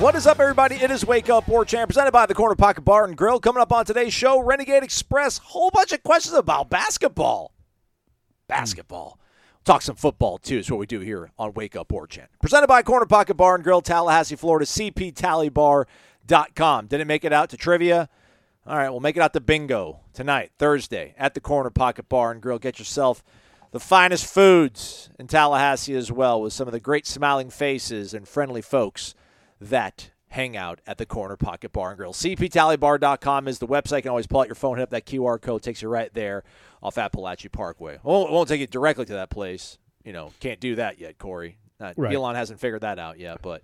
What is up, everybody? It is Wake Up War Chant, presented by the Corner Pocket Bar and Grill. Coming up on today's show, Renegade Express. Whole bunch of questions about basketball. Basketball. Talk some football too. Is what we do here on Wake Up War Chant. Presented by Corner Pocket Bar and Grill, Tallahassee, Florida. CPTallybar.com. Didn't make it out to trivia. All right, we'll make it out to bingo tonight, Thursday, at the Corner Pocket Bar and Grill. Get yourself the finest foods in Tallahassee as well, with some of the great smiling faces and friendly folks that hangout at the Corner Pocket Bar and Grill. CPTallybar.com is the website. You can always pull out your phone, hit up that QR code, takes you right there off Apalachee Parkway. Won't, won't take you directly to that place. You know, can't do that yet, Corey. Not, Right. Elon hasn't figured that out yet, but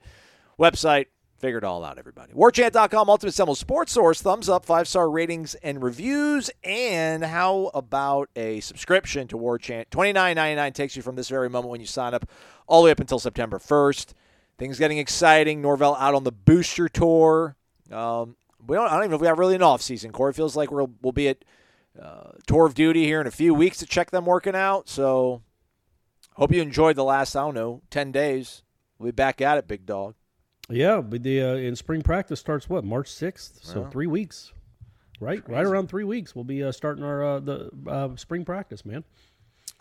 website, figured it all out, everybody. Warchant.com, Ultimate Seminole Sports Source, thumbs up, five star ratings and reviews. And how about a subscription to Warchant? Twenty nine ninety nine takes you from this very moment when you sign up all the way up until September 1st. Things getting exciting. Norvell out on the booster tour. Um, we don't. I don't even know if we have really an off season. Corey feels like we'll we'll be at uh, tour of duty here in a few weeks to check them working out. So hope you enjoyed the last I don't know ten days. We'll be back at it, big dog. Yeah, but the uh, in spring practice starts what March sixth, so three weeks, right? Right around three weeks, we'll be uh, starting our uh, the uh, spring practice, man.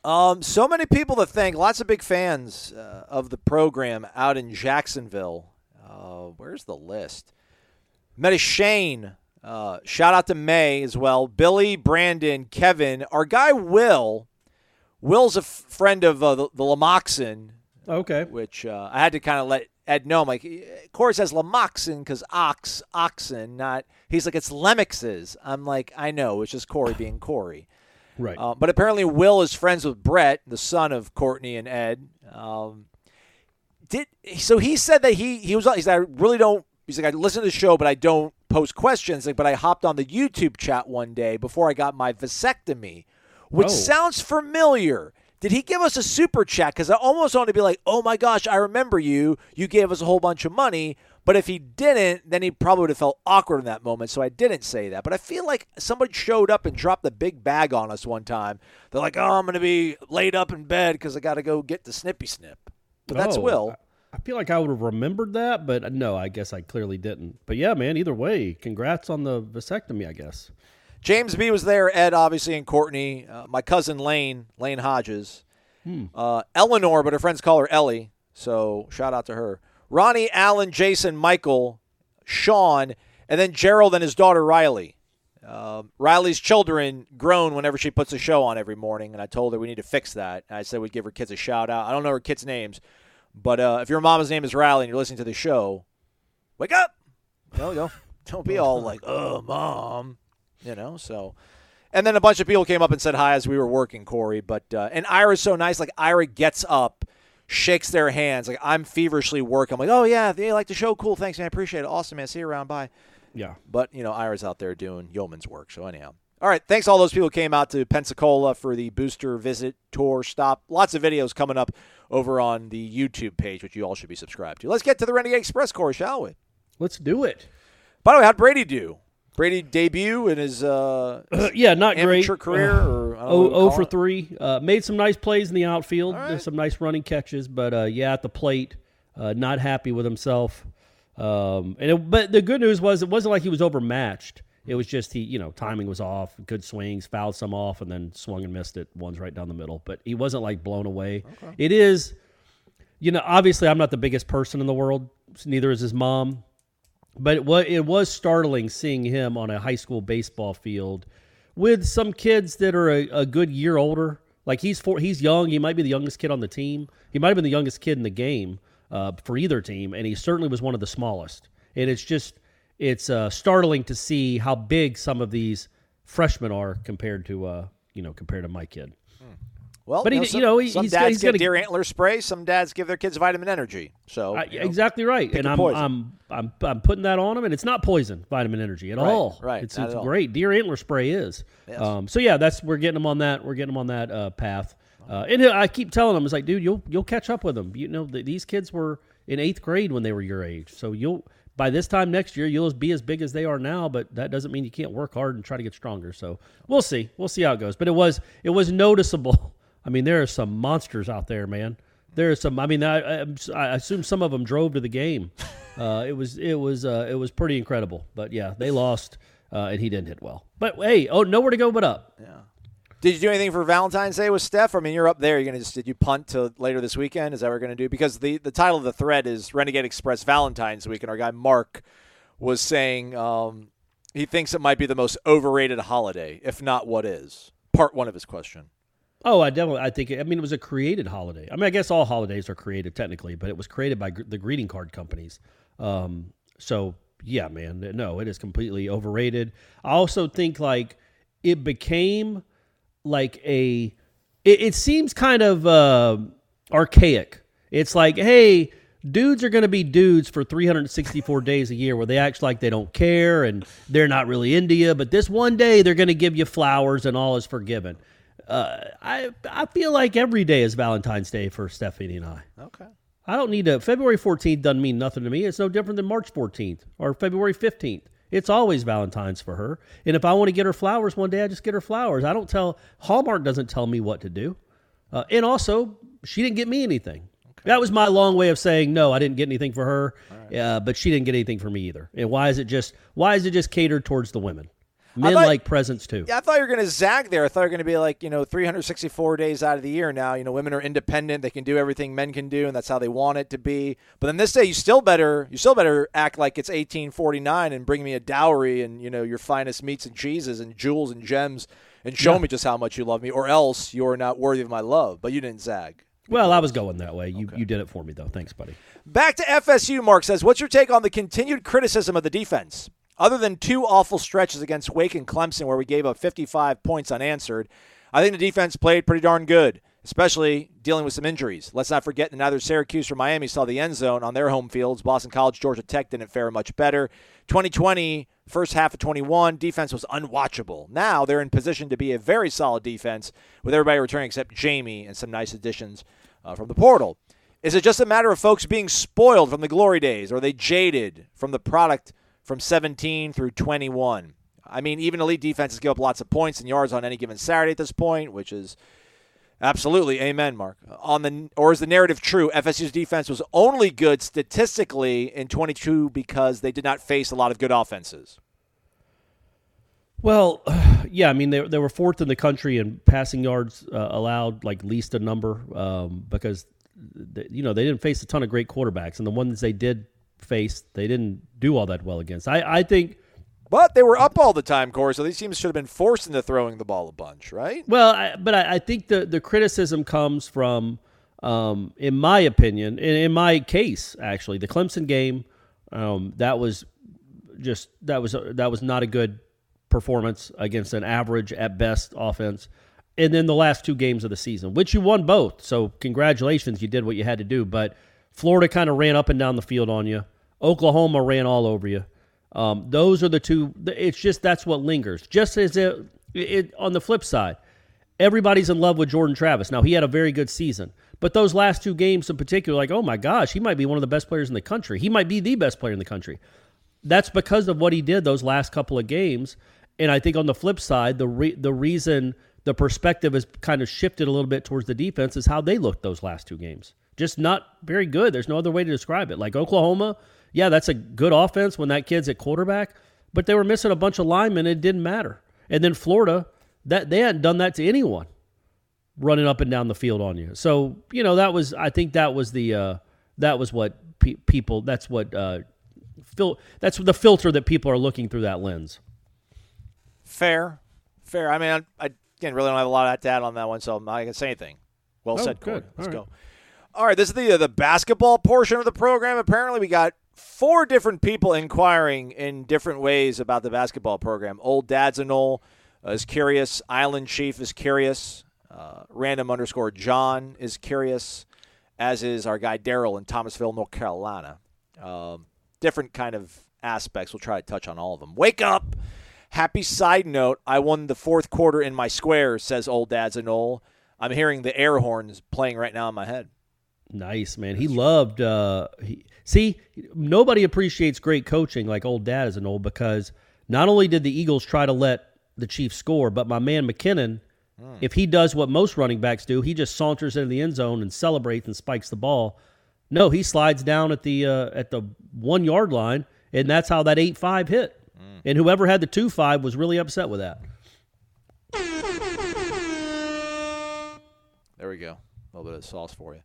Um, so many people to thank. Lots of big fans uh, of the program out in Jacksonville. Uh, where's the list? Met a Shane. Uh, shout out to May as well. Billy, Brandon, Kevin. Our guy Will. Will's a f- friend of uh, the, the Lamoxin, Okay, which uh, I had to kind of let Ed know. I'm like, Corey says Lamoxin because ox, oxen, not. He's like, it's Lemixes. I'm like, I know. It's just Corey being Corey. Right. Uh, but apparently, Will is friends with Brett, the son of Courtney and Ed. Um, did so? He said that he he was. He's like, I really don't. He's like, I listen to the show, but I don't post questions. Like, but I hopped on the YouTube chat one day before I got my vasectomy, which Oh. sounds familiar. Did he give us a super chat? Because I almost want to be like, oh my gosh, I remember you. You gave us a whole bunch of money. But if he didn't, then he probably would have felt awkward in that moment. So I didn't say that. But I feel like somebody showed up and dropped the big bag on us one time. They're like, oh, I'm going to be laid up in bed because I got to go get the snippy snip. But that's Oh, Will. I feel like I would have remembered that, but no, I guess I clearly didn't. But yeah, man. Either way, congrats on the vasectomy. I guess. James B was there. Ed, obviously, and Courtney. Uh, my cousin Lane, Lane Hodges. Uh, Eleanor, but her friends call her Ellie. So shout out to her. Ronnie, Alan, Jason, Michael, Sean, and then Gerald and his daughter Riley. Um, Riley's children groan whenever she puts a show on every morning, and I told her we need to fix that. I said we'd give her kids a shout out. I don't know her kids' names, but uh, if your mama's name is Riley and you're listening to the show, wake up! No, don't don't be all like, "Oh, mom," you know. So, and then a bunch of people came up and said hi as we were working, Corey. But uh, and Ira's so nice. Like Ira gets up, shakes their hands. Like I'm feverishly working. I'm like, oh yeah, they like the show. Cool, thanks, man. I appreciate it. Awesome, man. See you around. Bye. Yeah. But you know, Ira's out there doing yeoman's work. So anyhow, all right. Thanks to all those people who came out to Pensacola for the booster visit tour stop. Lots of videos coming up over on the YouTube page, which you all should be subscribed to. Let's get to the Renegade Express, Corey, shall we? Let's do it. By the way, how'd Brady do? Brady debut in his uh, Uh, yeah, not great. amateur career, or I don't know what Oh, oh for it? three. Uh, made some nice plays in the outfield. Right. Some nice running catches, but uh, yeah, at the plate, uh, not happy with himself. Um, and it, but the good news was it wasn't like he was overmatched. It was just he, you know, timing was off, good swings, fouled some off, and then swung and missed it. One's right down the middle, but he wasn't like blown away. It is, you know, obviously I'm not the biggest person in the world. Neither is his mom. But it was, it was startling seeing him on a high school baseball field with some kids that are a, a good year older. Like he's four, he's young. He might be the youngest kid on the team. He might have been the youngest kid in the game uh, for either team, and he certainly was one of the smallest. And it's just it's uh, startling to see how big some of these freshmen are compared to uh, you know compared to my kid. Well, But he you know, some, you know, he- some he's dads he's get gotta- deer antler spray. Some dads give their kids vitamin energy. So I- you know, exactly right, and I'm. I'm I'm I'm putting that on them, and it's not poison vitamin energy at Right, all. right, it's, it's all. great. Deer antler spray is. Yes. Um, so yeah, that's we're getting them on that. We're getting them on that uh, path. Uh, and I keep telling them, it's like, dude, you'll you'll catch up with them. You know, th- these kids were in eighth grade when they were your age, so you'll by this time next year you'll be as big as they are now. But that doesn't mean you can't work hard and try to get stronger. So we'll see. We'll see how it goes. But it was it was noticeable. I mean, there are some monsters out there, man. There are some. I mean, I, I, I assume some of them drove to the game. Uh, it was it was uh, it was pretty incredible. But yeah, they lost, uh, and he didn't hit well. But hey, oh, nowhere to go but up. Yeah. Did you do anything for Valentine's Day with Steph? I mean, you're up there. You're gonna just did you punt to later this weekend? Is that what we're gonna do? Because the the title of the thread is Renegade Express Valentine's Week, and our guy Mark was saying um, he thinks it might be the most overrated holiday, if not what is. Part one of his question. Oh, I definitely. I think. I mean, it was a created holiday. I mean, I guess all holidays are created technically, but it was created by gr- the greeting card companies. Um, so yeah, man, no, it is completely overrated. I also think like it became like a. It, it seems kind of uh, archaic. It's like, hey, dudes are going to be dudes for 364 days a year where they act like they don't care and they're not really into you. But this one day, they're going to give you flowers and all is forgiven. Uh, I I feel like every day is Valentine's Day for Stephanie and I. Okay. I don't need to. February 14th doesn't mean nothing to me. It's no different than March 14th or February 15th. It's always Valentine's for her. And if I want to get her flowers one day, I just get her flowers. I don't tell, Hallmark doesn't tell me what to do. Uh, and also, she didn't get me anything. Okay. That was my long way of saying no. I didn't get anything for her, uh, but she didn't get anything for me either. And why is it just why is it just catered towards the women? Men thought- like presents too. Yeah, I thought you were going to zag there. I thought you were going to be like, you know, 364 days out of the year now. You know, women are independent; they can do everything men can do, and that's how they want it to be. But then this day, you still better, you still better act like it's 1849 and bring me a dowry and you know your finest meats and cheeses and jewels and gems and show me just how much you love me, or else you're not worthy of my love. But you didn't zag. Well, I was going that way. You you did it for me though. Thanks, buddy. Back to FSU, Mark says, What's your take on the continued criticism of the defense? Other than two awful stretches against Wake and Clemson, where we gave up 55 points unanswered, I think the defense played pretty darn good, especially dealing with some injuries. Let's not forget that neither Syracuse or Miami saw the end zone on their home fields. Boston College, Georgia Tech didn't fare much better. 2020, first half of 21, defense was unwatchable. Now they're in position to be a very solid defense with everybody returning except Jamie and some nice additions uh, from the portal. Is it just a matter of folks being spoiled from the glory days? Or are they jaded from the product from 17 through 21? I mean, even elite defenses give up lots of points and yards on any given Saturday at this point, which is absolutely amen, Mark. On the or is the narrative true? FSU's defense was only good statistically in 22 because they did not face a lot of good offenses. Well, yeah, I mean they they were fourth in the country in passing yards uh, allowed, like least a number, um, because th- you know they didn't face a ton of great quarterbacks, and the ones they did face, they didn't do all that well against. I I think. But they were up all the time, Corey, so these teams should have been forced into throwing the ball a bunch, right? Well, I, but I, I think the the criticism comes from, um, in my opinion, in, in my case, actually, the Clemson game, um, that was just that was that was not a good performance against an average at best offense. And then the last two games of the season, which you won both, so congratulations, you did what you had to do. But Florida kind of ran up and down the field on you. Oklahoma ran all over you. Um, those are the two. It's just that's what lingers. Just as it, it on the flip side, everybody's in love with Jordan Travis. Now he had a very good season, but those last two games in particular, like oh my gosh, he might be one of the best players in the country. He might be the best player in the country. That's because of what he did those last couple of games. And I think on the flip side, the re- the reason the perspective has kind of shifted a little bit towards the defense is how they looked those last two games. Just not very good. There's no other way to describe it. Like Oklahoma, yeah, that's a good offense when that kid's at quarterback, but they were missing a bunch of linemen. It didn't matter. And then Florida, that they hadn't done that to anyone, running up and down the field on you. So you know that was. I think that was the uh, that was what pe- people. That's what uh, fil- That's the filter that people are looking through that lens. Fair, fair. I mean, I, I again really don't have a lot to add on that one, so I'm not to say anything. Well Oh, said, Corey. good. Let's go. All right, this is the uh, the basketball portion of the program. Apparently, we got four different people inquiring in different ways about the basketball program. Old Dad's and Knoll is curious. Island Chief is curious. Uh, random underscore John is curious, as is our guy Daryl in Thomasville, North Carolina. Um, different kind of aspects. We'll try to touch on all of them. Wake up! Happy side note, I won the fourth quarter in my square, says old dad Zanol. I'm hearing the air horns playing right now in my head. Nice man. He loved. Uh, he, see, nobody appreciates great coaching like old dad is an old because not only did the Eagles try to let the Chiefs score, but my man McKinnon, if he does what most running backs do, he just saunters into the end zone and celebrates and spikes the ball. No, he slides down at the uh, at the one yard line, and that's how that eight five hit. And whoever had the two five was really upset with that. There we go. A little bit of sauce for you.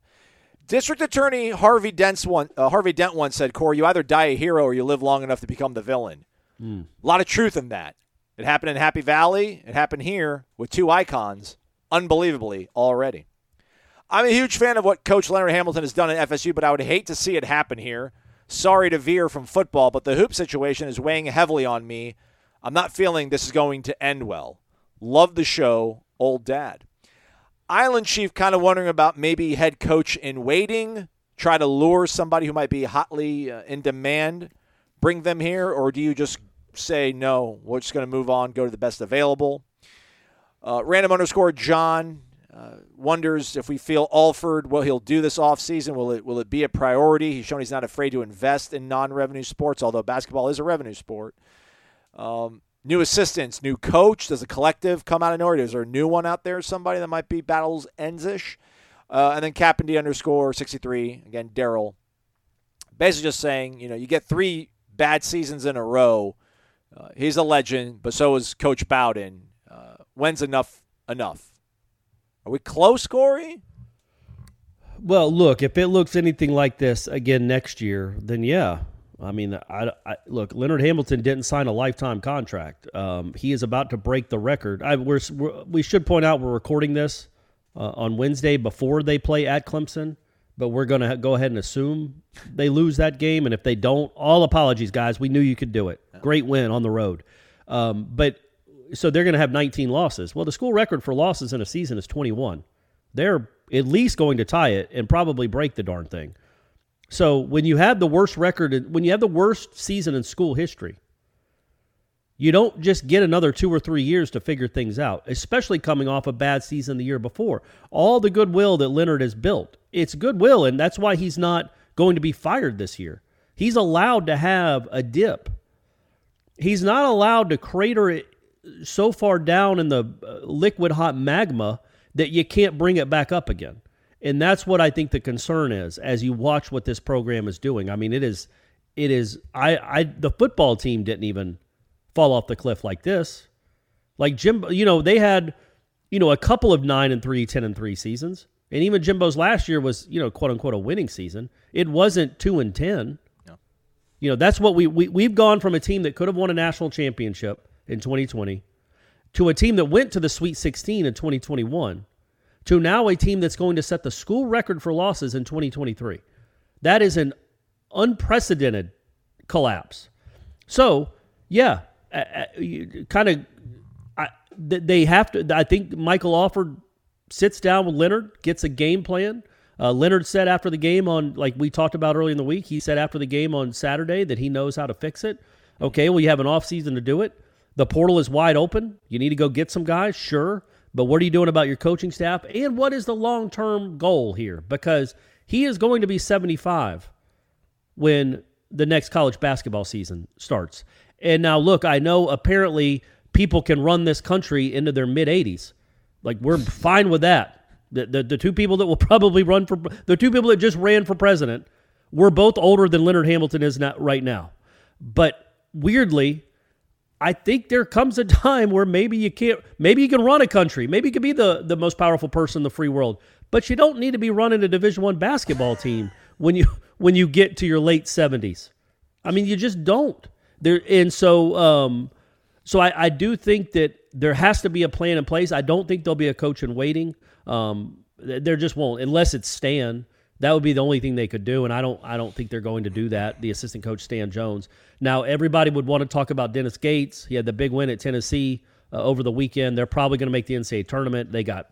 District Attorney Harvey Dent one, uh, Harvey Dent once said, "Corey, you either die a hero or you live long enough to become the villain." A lot of truth in that. It happened in Happy Valley. It happened here with two icons, unbelievably already. I'm a huge fan of what Coach Leonard Hamilton has done at FSU, but I would hate to see it happen here. Sorry to veer from football, but the hoop situation is weighing heavily on me. I'm not feeling this is going to end well. Love the show, old dad. Island Chief kind of wondering about maybe head coach in waiting, try to lure somebody who might be hotly uh, in demand, bring them here, or do you just say no? We're just going to move on, go to the best available. Uh, random underscore John uh, wonders if we feel Alford what he'll do this offseason. Will it will it be a priority? He's shown he's not afraid to invest in non-revenue sports, although basketball is a revenue sport. Um, new assistants, new coach. Does a collective come out of nowhere? Is there a new one out there? Somebody that might be battles ends-ish? Uh, and then Captain D underscore 63, again, Daryl. Basically just saying, you know, you get three bad seasons in a row. Uh, he's a legend, but so is Coach Bowden. Uh, when's enough enough? Are we close, Corey? Well, look, if it looks anything like this again next year, then yeah. I mean, I, I look. Leonard Hamilton didn't sign a lifetime contract. Um, he is about to break the record. I, we're, we're, we should point out we're recording this uh, on Wednesday before they play at Clemson, but we're going to go ahead and assume they lose that game. And if they don't, all apologies, guys. We knew you could do it. Great win on the road. Um, but so they're going to have 19 losses. Well, the school record for losses in a season is 21. They're at least going to tie it and probably break the darn thing. So when you have the worst record, when you have the worst season in school history, you don't just get another two or three years to figure things out, especially coming off a bad season the year before. All the goodwill that Leonard has built, it's goodwill, and that's why he's not going to be fired this year. He's allowed to have a dip. He's not allowed to crater it so far down in the uh, liquid hot magma that you can't bring it back up again. And that's what I think the concern is as you watch what this program is doing. I mean, it is it is I I the football team didn't even fall off the cliff like this. Like Jim, you know, they had you know a couple of 9 and 3, 10 and 3 seasons. And even Jimbo's last year was, you know, quote unquote a winning season. It wasn't 2 and 10. You know, that's what we, we we've gone from a team that could have won a national championship in 2020 to a team that went to the Sweet 16 in 2021 to now a team that's going to set the school record for losses in 2023. That is an unprecedented collapse. So, yeah, kind of, they have to. I think Michael Alford sits down with Leonard, gets a game plan. Uh, Leonard said after the game on, like we talked about early in the week, he said after the game on Saturday that he knows how to fix it. Okay, well, you have an offseason to do it. The portal is wide open. You need to go get some guys, sure. But what are you doing about your coaching staff? And what is the long term goal here? Because he is going to be 75 when the next college basketball season starts. And now, look, I know apparently people can run this country into their mid 80s. Like, we're fine with that. The, the, the two people that will probably run for the two people that just ran for president were both older than Leonard Hamilton is not right now. But weirdly, I think there comes a time where maybe you can't maybe you can run a country. Maybe you can be the, the most powerful person in the free world. But you don't need to be running a division one basketball team when you when you get to your late seventies. I mean you just don't. There and so um so I, I do think that there has to be a plan in place. I don't think there'll be a coach in waiting. Um, there just won't unless it's Stan. That would be the only thing they could do, and I don't. I don't think they're going to do that. The assistant coach Stan Jones. Now everybody would want to talk about Dennis Gates. He had the big win at Tennessee uh, over the weekend. They're probably going to make the NCAA tournament. They got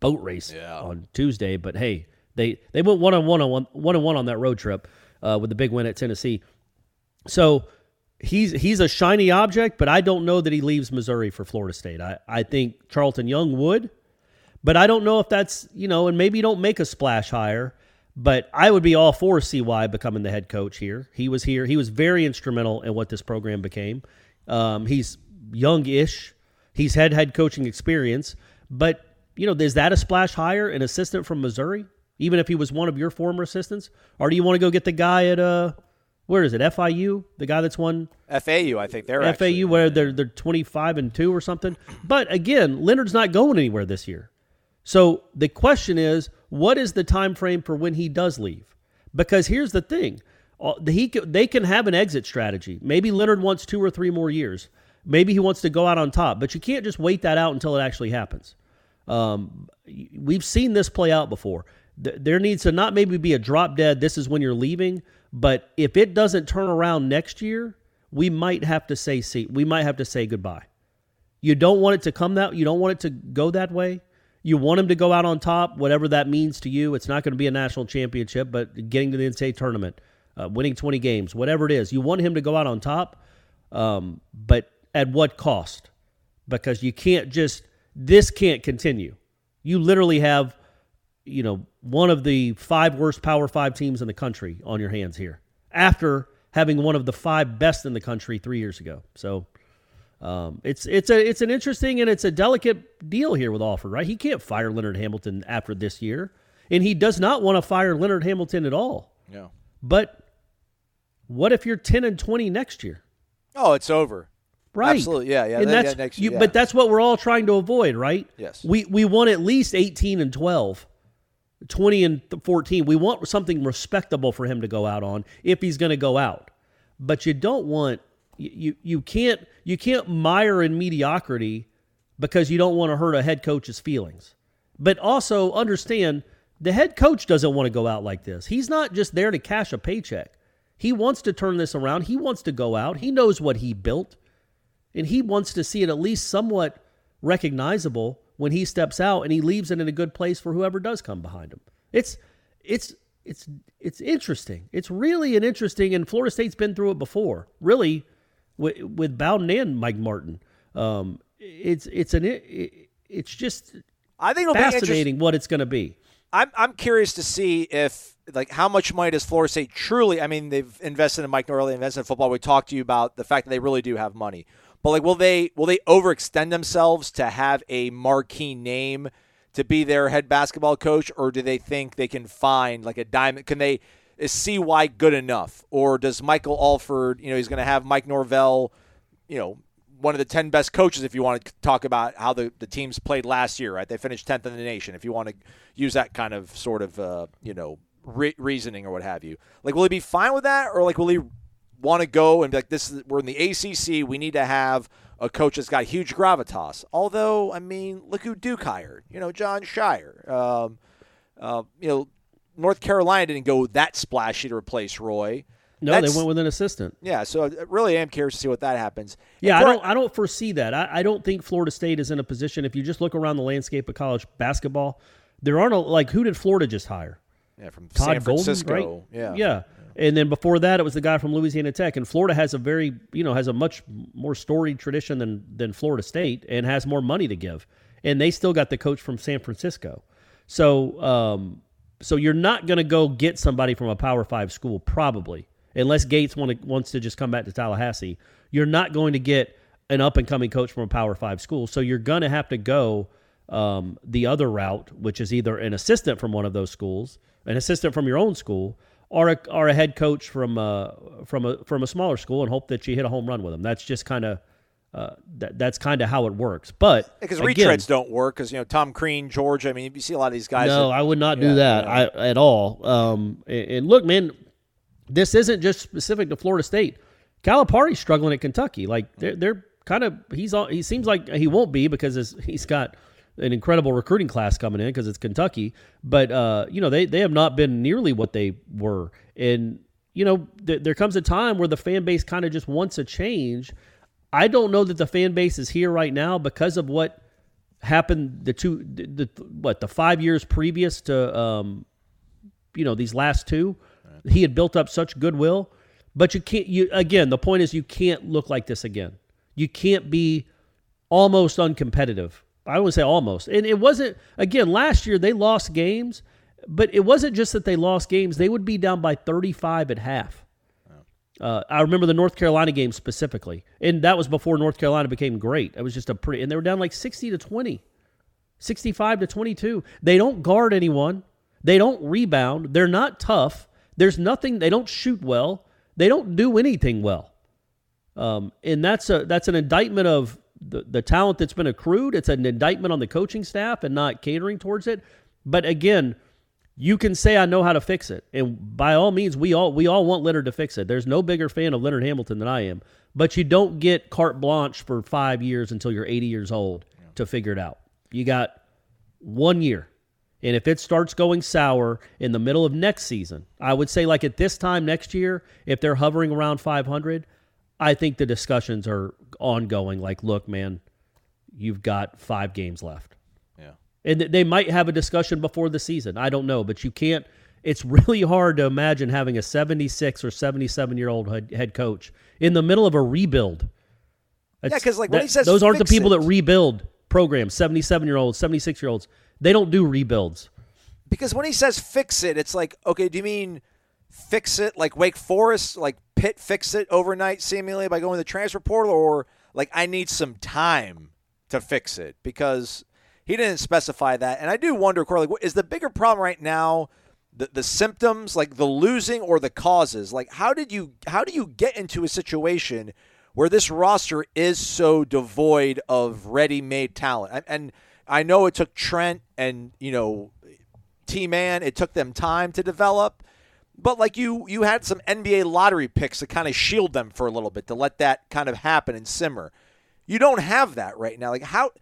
boat race Yeah. on Tuesday. But hey, they they went one on one on one one and one on that road trip uh, with the big win at Tennessee. So he's he's a shiny object, but I don't know that he leaves Missouri for Florida State. I, I think Charlton Young would, but I don't know if that's you know, and maybe you don't make a splash hire. But I would be all for CY becoming the head coach here. He was here. He was very instrumental in what this program became. Um, he's young-ish. He's had head coaching experience, but you know, is that a splash hire? An assistant from Missouri, even if he was one of your former assistants, or do you want to go get the guy at uh, where is it? FIU, the guy that's won FAU, I think they're FAU, actually, where they're they're twenty five and two or something. But again, Leonard's not going anywhere this year. So the question is, what is the time frame for when he does leave? Because here's the thing: Uh, he they can have an exit strategy. Maybe Leonard wants two or three more years. Maybe he wants to go out on top, but you can't just wait that out until it actually happens. Um, we've seen this play out before. There needs to not maybe be a drop dead. This is when you're leaving, but if it doesn't turn around next year, we might have to say see. We might have to say goodbye. You don't want it to come that. You don't want it to go that way. You want him to go out on top, whatever that means to you. It's not going to be a national championship, but getting to the NCAA tournament, uh, winning 20 games, whatever it is, you want him to go out on top. Um, but at what cost? Because you can't just this can't continue. You literally have, you know, one of the five worst Power Five teams in the country on your hands here after having one of the five best in the country three years ago. So um, it's it's a it's an interesting and it's a delicate deal here with Alford, right? He can't fire Leonard Hamilton after this year, and he does not want to fire Leonard Hamilton at all. Yeah. But what if you're ten and twenty next year? Oh, it's over. Right. Absolutely. Yeah. Yeah. and that's yeah, next you, yeah. but that's what we're all trying to avoid, right? Yes. We we want at least 18 and 12. 20 and 14. We want something respectable for him to go out on if he's going to go out. But you don't want you, you can't you can't mire in mediocrity because you don't want to hurt a head coach's feelings. But also understand the head coach doesn't want to go out like this. He's not just there to cash a paycheck. He wants to turn this around. He wants to go out. He knows what he built and he wants to see it at least somewhat recognizable when he steps out and he leaves it in a good place for whoever does come behind him. It's it's it's it's interesting. It's really an interesting and Florida State's been through it before. Really with, with Bowden and Mike Martin. Um, it's it's an it, it's just I think it'll be fascinating what it's going to be. I'm I'm curious to see if like how much money does Florida State truly? I mean, they've invested in Mike Norvell, invested in football. We talked to you about the fact that they really do have money, but like, will they will they overextend themselves to have a marquee name to be their head basketball coach, or do they think they can find like a diamond? Can they is CY good enough, or does Michael Alford? You know, he's going to have Mike Norvell. You know, one of the 10 best coaches if you want to talk about how the, the teams played last year, right? They finished 10th in the nation. If you want to use that kind of sort of, uh, you know, re- reasoning or what have you. Like, will he be fine with that? Or, like, will he want to go and be like, this is, we're in the ACC. We need to have a coach that's got huge gravitas. Although, I mean, look who Duke hired, you know, Jon Scheyer. Um, uh, you know, North Carolina didn't go that splashy to replace Roy. No, That's- they went with an assistant. Yeah, so I really am curious to see what that happens. Yeah, I don't. I don't foresee that. I, I don't think Florida State is in a position. If you just look around the landscape of college basketball, there aren't a, like who did Florida just hire? Yeah, from Todd San Francisco. Golden, right? Yeah. yeah. And then before that, it was the guy from Louisiana Tech. And Florida has a very, you know, has a much more storied tradition than than Florida State, and has more money to give. And they still got the coach from San Francisco. So, um, so you're not going to go get somebody from a Power Five school, probably, unless Gates want to, wants to just come back to Tallahassee. You're not going to get an up and coming coach from a Power Five school. So you're going to have to go um, the other route, which is either an assistant from one of those schools, an assistant from your own school, or a, or a head coach from a, from a from a smaller school, and hope that you hit a home run with them. That's just kind of uh, that, that's kind of how it works. But Because again, retreads don't work. Because you know Tom Crean, George. I mean, you see a lot of these guys. no, that- I would not Yeah, do that yeah. I, at all. Um, and, and look, man, this isn't just specific to Florida State. Calipari's struggling at Kentucky. Like they're they're kind of he's all, he seems like he won't be because his, he's got an incredible recruiting class coming in because it's Kentucky. But uh, you know they they have not been nearly what they were. And you know th- there comes a time where the fan base kind of just wants a change. I don't know that the fan base is here right now because of what happened the two the, the what the five years previous to um, you know these last two. He had built up such goodwill, but you can't. You again, the point is you can't look like this again. You can't be almost uncompetitive. I wouldn't say almost, and it wasn't. Again, last year they lost games, but it wasn't just that they lost games. They would be down by thirty-five at half. Uh, I remember the North Carolina game specifically, and that was before North Carolina became great. It was just a pretty, and they were down like 60 to 20, 65 to 22. They don't guard anyone, they don't rebound, they're not tough. There's nothing. They don't shoot well. They don't do anything well. Um, and that's a that's an indictment of the, the talent that's been accrued. It's an indictment on the coaching staff and not catering towards it. But again, you can say I know how to fix it, and by all means, we all we all want Leonard to fix it. There's no bigger fan of Leonard Hamilton than I am, but you don't get carte blanche for five years until you're 80 years old to figure it out. You got one year, and if it starts going sour in the middle of next season, I would say like at this time next year, if they're hovering around 500, I think the discussions are ongoing. Like, look, man, you've got five games left and they might have a discussion before the season. I don't know, but you can't. It's really hard to imagine having a 76 or 77 year old head coach in the middle of a rebuild. That's, yeah, because like when that, he says those aren't the people it. that rebuild programs. 77 year olds, 76 year olds, they don't do rebuilds. Because when he says fix it, it's like okay, do you mean fix it like Wake Forest, like Pitt fix it overnight, seemingly by going to the transfer portal, or like I need some time to fix it because he didn't specify that. And I do wonder, Corey, is the bigger problem right now the, the symptoms, like the losing or the causes? Like how did you how do you get into a situation where this roster is so devoid of ready-made talent? And I know it took Trent and, you know, T-Man, it took them time to develop. But like you, you had some NBA lottery picks to kind of shield them for a little bit to let that kind of happen and simmer. You don't have that right now. Like how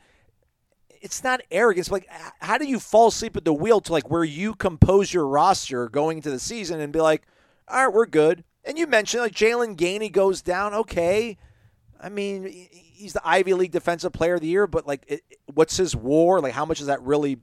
it's not arrogance. Like, how do you fall asleep at the wheel to like where you compose your roster going into the season and be like, all right, we're good. And you mentioned like Jaylan Gainey goes down. Okay, I mean he's the Ivy League Defensive Player of the Year, but like, it, what's his WAR? Like, how much does that really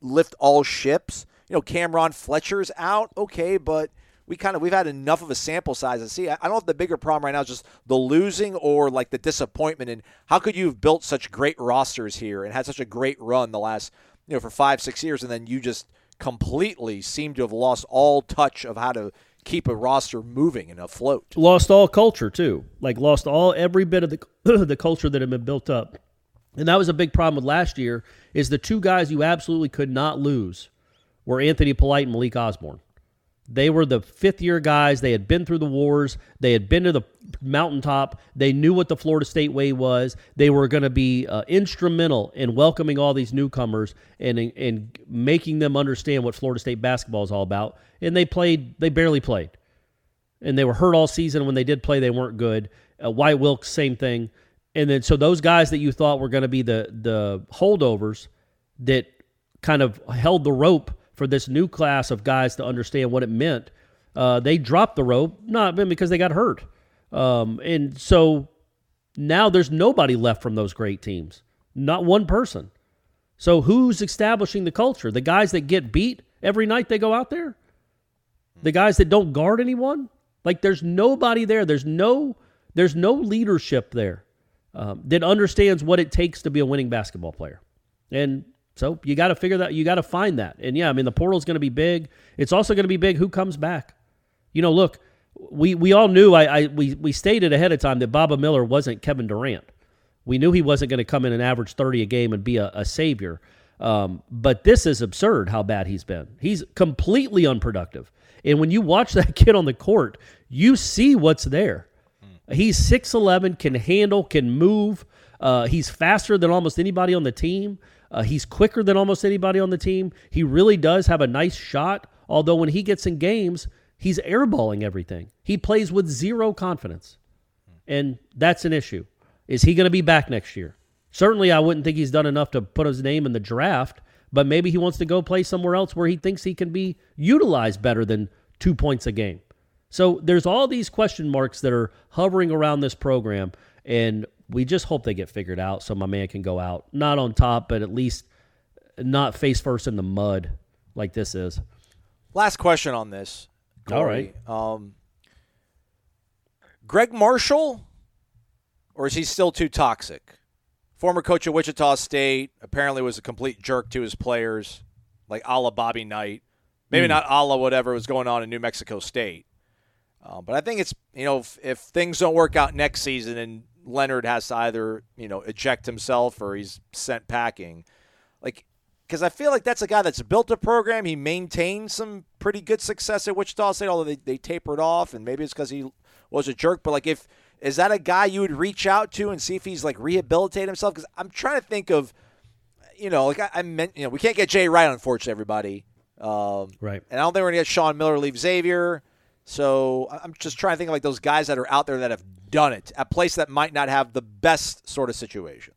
lift all ships? You know, Cameron Fletcher's out. Okay, but we kind of we've had enough of a sample size to see. I don't know if the bigger problem right now is just the losing or like the disappointment. And how could you have built such great rosters here and had such a great run the last you know for five six years, and then you just completely seem to have lost all touch of how to keep a roster moving and afloat. Lost all culture too, like lost all every bit of the the culture that had been built up. And that was a big problem with last year. Is the two guys you absolutely could not lose were Anthony Polite and Malik Osborne. They were the fifth year guys. They had been through the wars. They had been to the mountaintop. They knew what the Florida State way was. They were going to be uh, instrumental in welcoming all these newcomers and in making them understand what Florida State basketball is all about. And they played, they barely played. And they were hurt all season. When they did play, they weren't good. Uh, Wyatt Wilkes, same thing. And then, so those guys that you thought were going to be the, the holdovers that kind of held the rope for this new class of guys to understand what it meant. Uh, they dropped the rope, not because they got hurt. Um, and so now there's nobody left from those great teams, not one person. So who's establishing the culture? The guys that get beat every night they go out there? The guys that don't guard anyone? Like there's nobody there. There's no there's no leadership there um, that understands what it takes to be a winning basketball player. And so you got to figure that you got to find that. And yeah, I mean the portal is going to be big. It's also going to be big who comes back. You know, look, we we all knew I, I we we stated ahead of time that Baba Miller wasn't Kevin Durant. We knew he wasn't going to come in and average 30 a game and be a, a savior. Um, but this is absurd how bad he's been. He's completely unproductive. And when you watch that kid on the court, you see what's there. He's 6'11, can handle, can move. Uh, he's faster than almost anybody on the team. Uh, he's quicker than almost anybody on the team. He really does have a nice shot, although when he gets in games, he's airballing everything. He plays with zero confidence. And that's an issue. Is he going to be back next year? Certainly, I wouldn't think he's done enough to put his name in the draft, but maybe he wants to go play somewhere else where he thinks he can be utilized better than two points a game. So there's all these question marks that are hovering around this program, and we just hope they get figured out so my man can go out not on top, but at least not face first in the mud like this is. Last question on this. All Corey. Um, Gregg Marshall, or is he still too toxic? Former coach of Wichita State, apparently was a complete jerk to his players, like a la Bobby Knight. Maybe not a la whatever was going on in New Mexico State. Um, but I think it's, you know, if, if things don't work out next season and Leonard has to either, you know, eject himself or he's sent packing, like because I feel like that's a guy that's built a program. He maintained some pretty good success at Wichita State, although they, they tapered off, and maybe it's because he was a jerk. But like, if is that a guy you would reach out to and see if he's like rehabilitate himself? Because I'm trying to think of, you know, like I, I meant, you know, we can't get Jay Wright, unfortunately, everybody. Um, Right. And I don't think we're gonna get Sean Miller leave Xavier. So I'm just trying to think of like those guys that are out there that have done it at place that might not have the best sort of situations.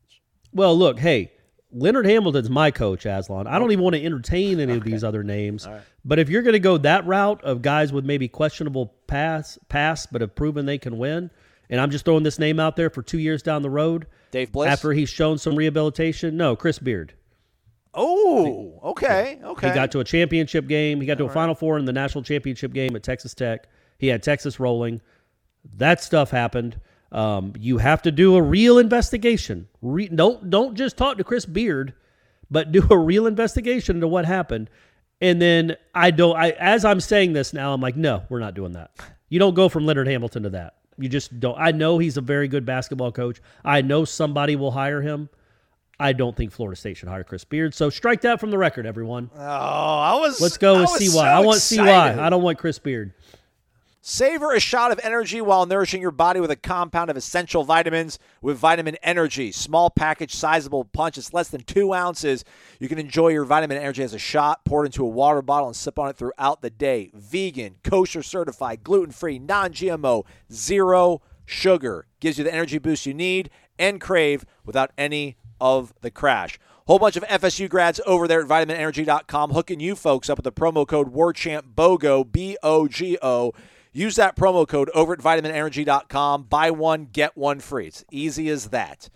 Well, look, hey, Leonard Hamilton's my coach, Aslan. I don't even want to entertain any of these other names. But if you're going to go that route of guys with maybe questionable pass, pass, but have proven they can win, and I'm just throwing this name out there for two years down the road, Dave Bliss. after he's shown some rehabilitation, no, Chris Beard. Oh, okay, okay. He got to a championship game. He got to a Final Four in the national championship game at Texas Tech. He had Texas rolling. That stuff happened. Um, you have to do a real investigation. Re- don't don't just talk to Chris Beard, but do a real investigation into what happened. And then I don't. I as I'm saying this now, I'm like, no, we're not doing that. You don't go from Leonard Hamilton to that. You just don't. I know he's a very good basketball coach. I know somebody will hire him. I don't think Florida State should hire Chris Beard. So strike that from the record, everyone. Oh, I was. Let's go I with CY. so I want CY. I don't want Chris Beard. Savor a shot of energy while nourishing your body with a compound of essential vitamins with Vitamin Energy. Small package, sizable punch. It's less than two ounces. You can enjoy your Vitamin Energy as a shot, poured into a water bottle, and sip on it throughout the day. Vegan, kosher certified, gluten free, non GMO, zero sugar. Gives you the energy boost you need and crave without any of the crash. Whole bunch of FSU grads over there at vitaminenergy.com hooking you folks up with the promo code WARCHAMP BOGO, B O G O. Use that promo code over at vitaminenergy.com. Buy one, get one free. It's easy as that.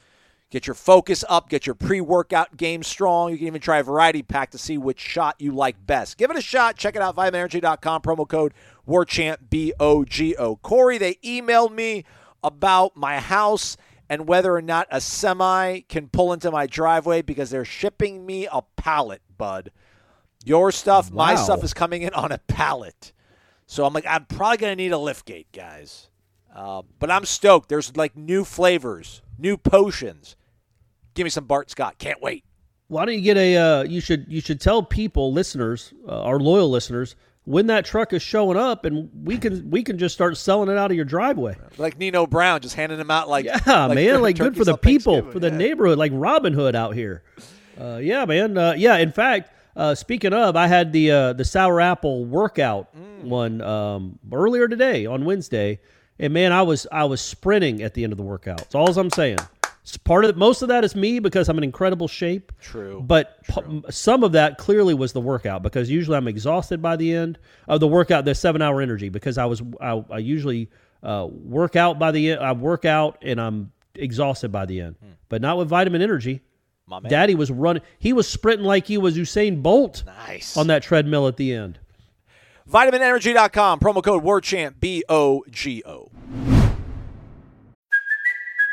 Get your focus up, get your pre workout game strong. You can even try a variety pack to see which shot you like best. Give it a shot. Check it out, vitaminenergy.com, promo code WARCHAMP, B O G O. Corey, they emailed me about my house and whether or not a semi can pull into my driveway because they're shipping me a pallet, bud. Your stuff, my stuff is coming in on a pallet. So I'm like, I'm probably going to need a lift gate, guys. Uh, but I'm stoked. There's like new flavors, new potions. Give me some Bart Scott. Can't wait. Why don't you get a? Uh, you should you should tell people, listeners, uh, our loyal listeners, when that truck is showing up, and we can we can just start selling it out of your driveway. Like Nino Brown, just handing them out like Yeah, like man, like good for the people, for the Yeah. neighborhood, like Robin Hood out here. Uh, yeah, man. Uh, yeah, in fact, uh, speaking of, I had the uh, the sour apple workout Mm. one um, earlier today on Wednesday, and man, I was I was sprinting at the end of the workout. That's all I'm saying. It's part of most of that is me because I'm in incredible shape. True, but p- some of that clearly was the workout because usually I'm exhausted by the end of the workout. The seven hour energy because I was I, I usually uh, work out by the end. I work out and I'm exhausted by the end, but not with vitamin energy. My man. Daddy was running. He was sprinting like he was Usain Bolt Nice. on that treadmill at the end. VitaminEnergy.com, promo code WARCHAMP, B O G O.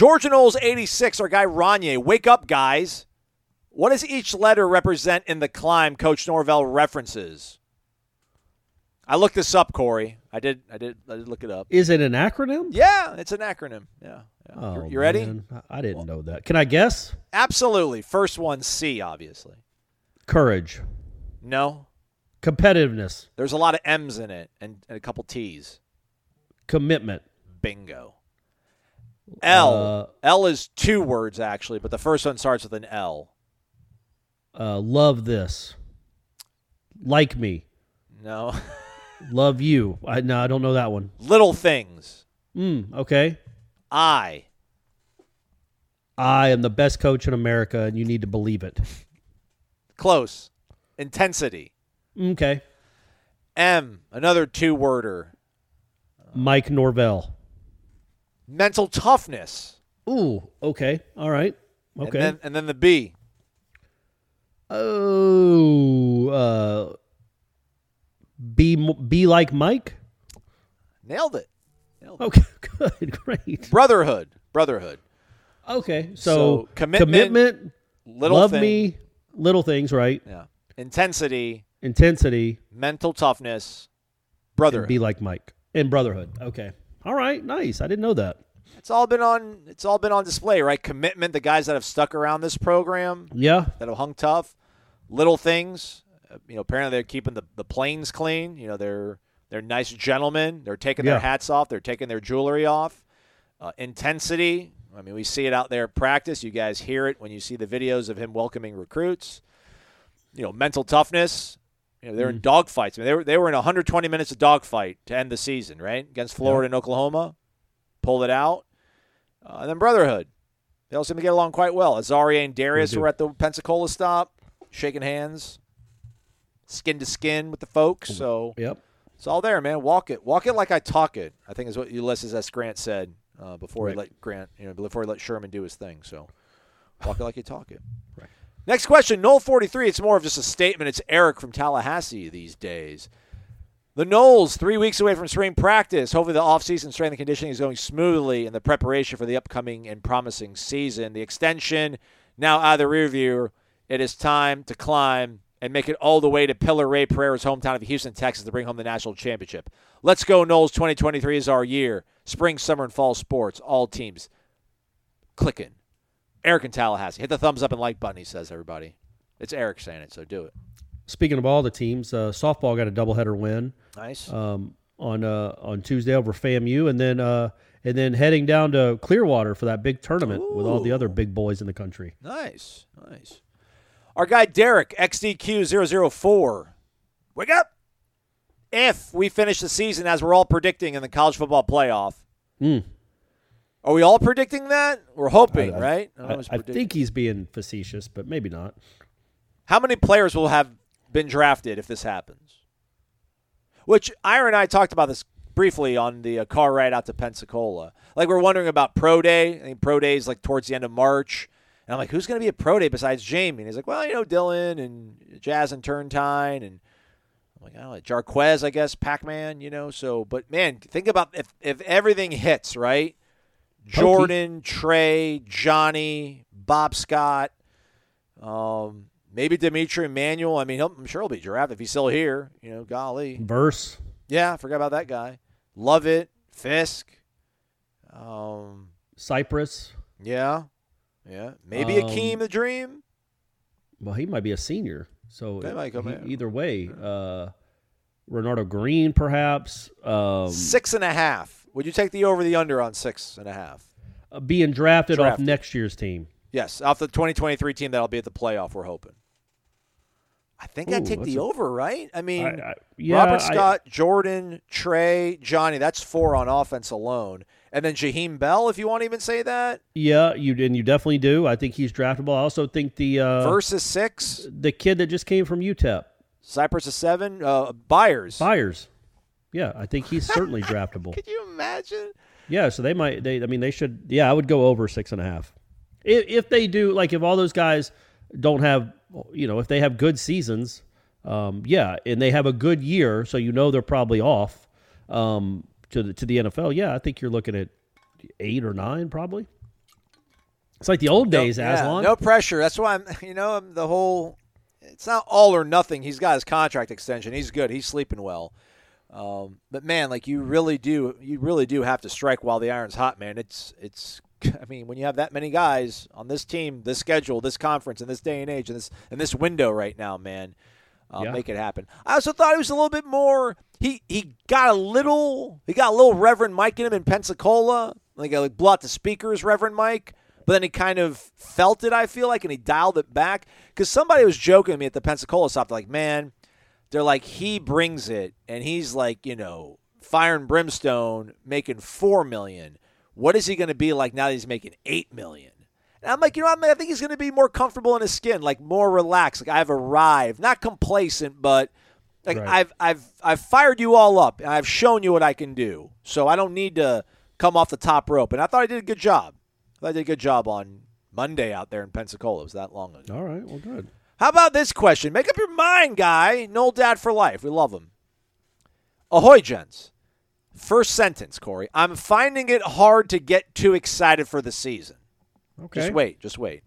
Georgia Knowles 86, our guy Ranye. Wake up, guys. What does each letter represent in the climb Coach Norvell references? I looked this up, Corey. I did I did I did look it up. Is it an acronym? Yeah, it's an acronym. Yeah. yeah. Oh, you you ready? man. I didn't know that. Can I guess? Absolutely. First one C, obviously. Courage, No. competitiveness, There's a lot of M's in it and, and a couple T's. commitment. Bingo. L. Uh, L is two words actually, but the first one starts with an L. Uh, love this. Like me. No. Love you. I no, I don't know that one. Little things. Mm, okay. I. I am the best coach in America, and you need to believe it. Close. Intensity. Okay. M. Another two worder. Mike Norvell. Mental toughness. Ooh. Okay. All right. Okay. And then, and then the B. oh. Uh, be be like Mike. Nailed it. Okay. Good. Great. Brotherhood. Brotherhood. Okay. So, So, commitment, commitment. Little love thing. me. Little things. Right. Yeah. Intensity. Intensity. Mental toughness. Brotherhood. be like Mike. And brotherhood. Okay. All right. Nice. I didn't know that. It's all been on. It's all been on display, right? Commitment. The guys that have stuck around this program, Yeah. that have hung tough. Little things. uh, You know, apparently they're keeping the, the planes clean. You know, they're they're nice gentlemen. They're taking Yeah. their hats off. They're taking their jewelry off. Uh, intensity. I mean, we see it out there at practice. You guys hear it when you see the videos of him welcoming recruits. You know, mental toughness. You know, they're in dogfights. I mean, they were they were in 120 minutes of dogfight to end the season, right? Against Florida and Oklahoma, pulled it out. Uh, and then brotherhood. They all seem to get along quite well. Azaria and Darius were at the Pensacola stop, shaking hands, skin to skin with the folks. So Yep. it's all there, man. Walk it, walk it like I talk it. I think is what Ulysses S. Grant said uh, before he let Grant, you know, before he let Sherman do his thing. So walk it like you talk it. Right. Next question, Nole forty three. It's more of just a statement. It's Eric from Tallahassee these days. The Noles, three weeks away from spring practice. Hopefully, the offseason strength and conditioning is going smoothly in the preparation for the upcoming and promising season. The extension now out of the rear view. It is time to climb and make it all the way to Pillar Ray Pereira's hometown of Houston, Texas to bring home the national championship. Let's go, Noles. 2023 is our year. Spring, summer, and fall sports. All teams clicking. Eric in Tallahassee. Hit the thumbs up and like button, he says, everybody. It's Eric saying it, so do it. Speaking of all the teams, uh, softball got a doubleheader win Nice. um, on uh, on Tuesday over FAMU, and then uh, and then heading down to Clearwater for that big tournament with all the other big boys in the country. Nice, nice. Our guy Derek XDQ004. Wake up! If we finish the season as we're all predicting in the college football playoff, Mm. Are we all predicting that? We're hoping, I- I- right? I, I think he's being facetious, but maybe not. How many players will have been drafted if this happens? Which Ira and I talked about this briefly on the uh, car ride out to Pensacola. Like we're wondering about pro day. I think pro day is like towards the end of March. And I'm like, who's going to be at pro day besides Jamie? And he's like, well, you know, Dylan and Jazz and Turntine and I'm like, I don't know, Jarquez, I guess, Pac-Man, you know. So, but man, think about if if everything hits right. Jordan, Trey, Johnny, Bob Scott, um, maybe D'Mitri Emmanuel. I mean, he'll, I'm sure he'll be drafted if he's still here. You know, golly. Verse. Yeah, I forgot about that guy. Love it. Fiske. Um, Cypress. yeah. Yeah. Maybe Um, Akeem the Dream. Well, he might be a senior, so might come he- either way, uh, Renardo Green perhaps um, Six and a half. Would you take the over the under on six and a half? uh, being drafted, off next year's team. Yes, off the 2023 team that'll be at the playoff, we're hoping. I think I'd take the a- over, right? I mean, I- I- yeah, Robert I- Scott, Jordan, Trey, Johnny, that's four on offense alone. And then Jaheim Bell, if you want to even say that, Yeah, you and you definitely do. I think he's draftable. I also think the uh, versus six, the kid that just came from UTEP, Cypress is seven, uh, Byers. Byers. Yeah, I think he's certainly draftable. Could you imagine? Yeah, so they might. They, I mean, they should. Yeah, I would go over six and a half. If, if they do, like, if all those guys don't have, you know, if they have good seasons, um, yeah, and they have a good year, so you know they're probably off um, to the to the NFL. Yeah, I think you're looking at eight or nine, probably. It's like the old days, no, yeah, Aslan. no pressure. That's why I'm, you know, I'm the whole. It's not all or nothing. He's got his contract extension. He's good. He's sleeping well. Um, but man, like you really do, you really do have to strike while the iron's hot, man. It's it's. I mean, when you have that many guys on this team, this schedule, this conference, in this day and age, in this in this window right now, man, uh, Yeah. make it happen. I also thought he was a little bit more. He he got a little. He got a little Reverend Mike in him in Pensacola. Like, like blew out the speakers, Reverend Mike. But then he kind of felt it, I feel like, and he dialed it back. Because somebody was joking to me at the Pensacola stop. They're like, man, they're like, he brings it, and he's like, you know, fire and brimstone, making four million. What is he going to be like now that he's making eight million? And I'm like, you know, what, I think he's going to be more comfortable in his skin, like more relaxed. Like I've arrived, not complacent, but like Right. I've I've I've fired you all up, and I've shown you what I can do. So I don't need to come off the top rope. And I thought I did a good job. I I did a good job on Monday out there in Pensacola. It was that long ago. All right, well, good. How about this question? Make up your mind, guy. No Dad for life. We love him. Ahoy, gents. First sentence, Corey. I'm finding it hard to get too excited for the season. Okay. Just wait. Just wait.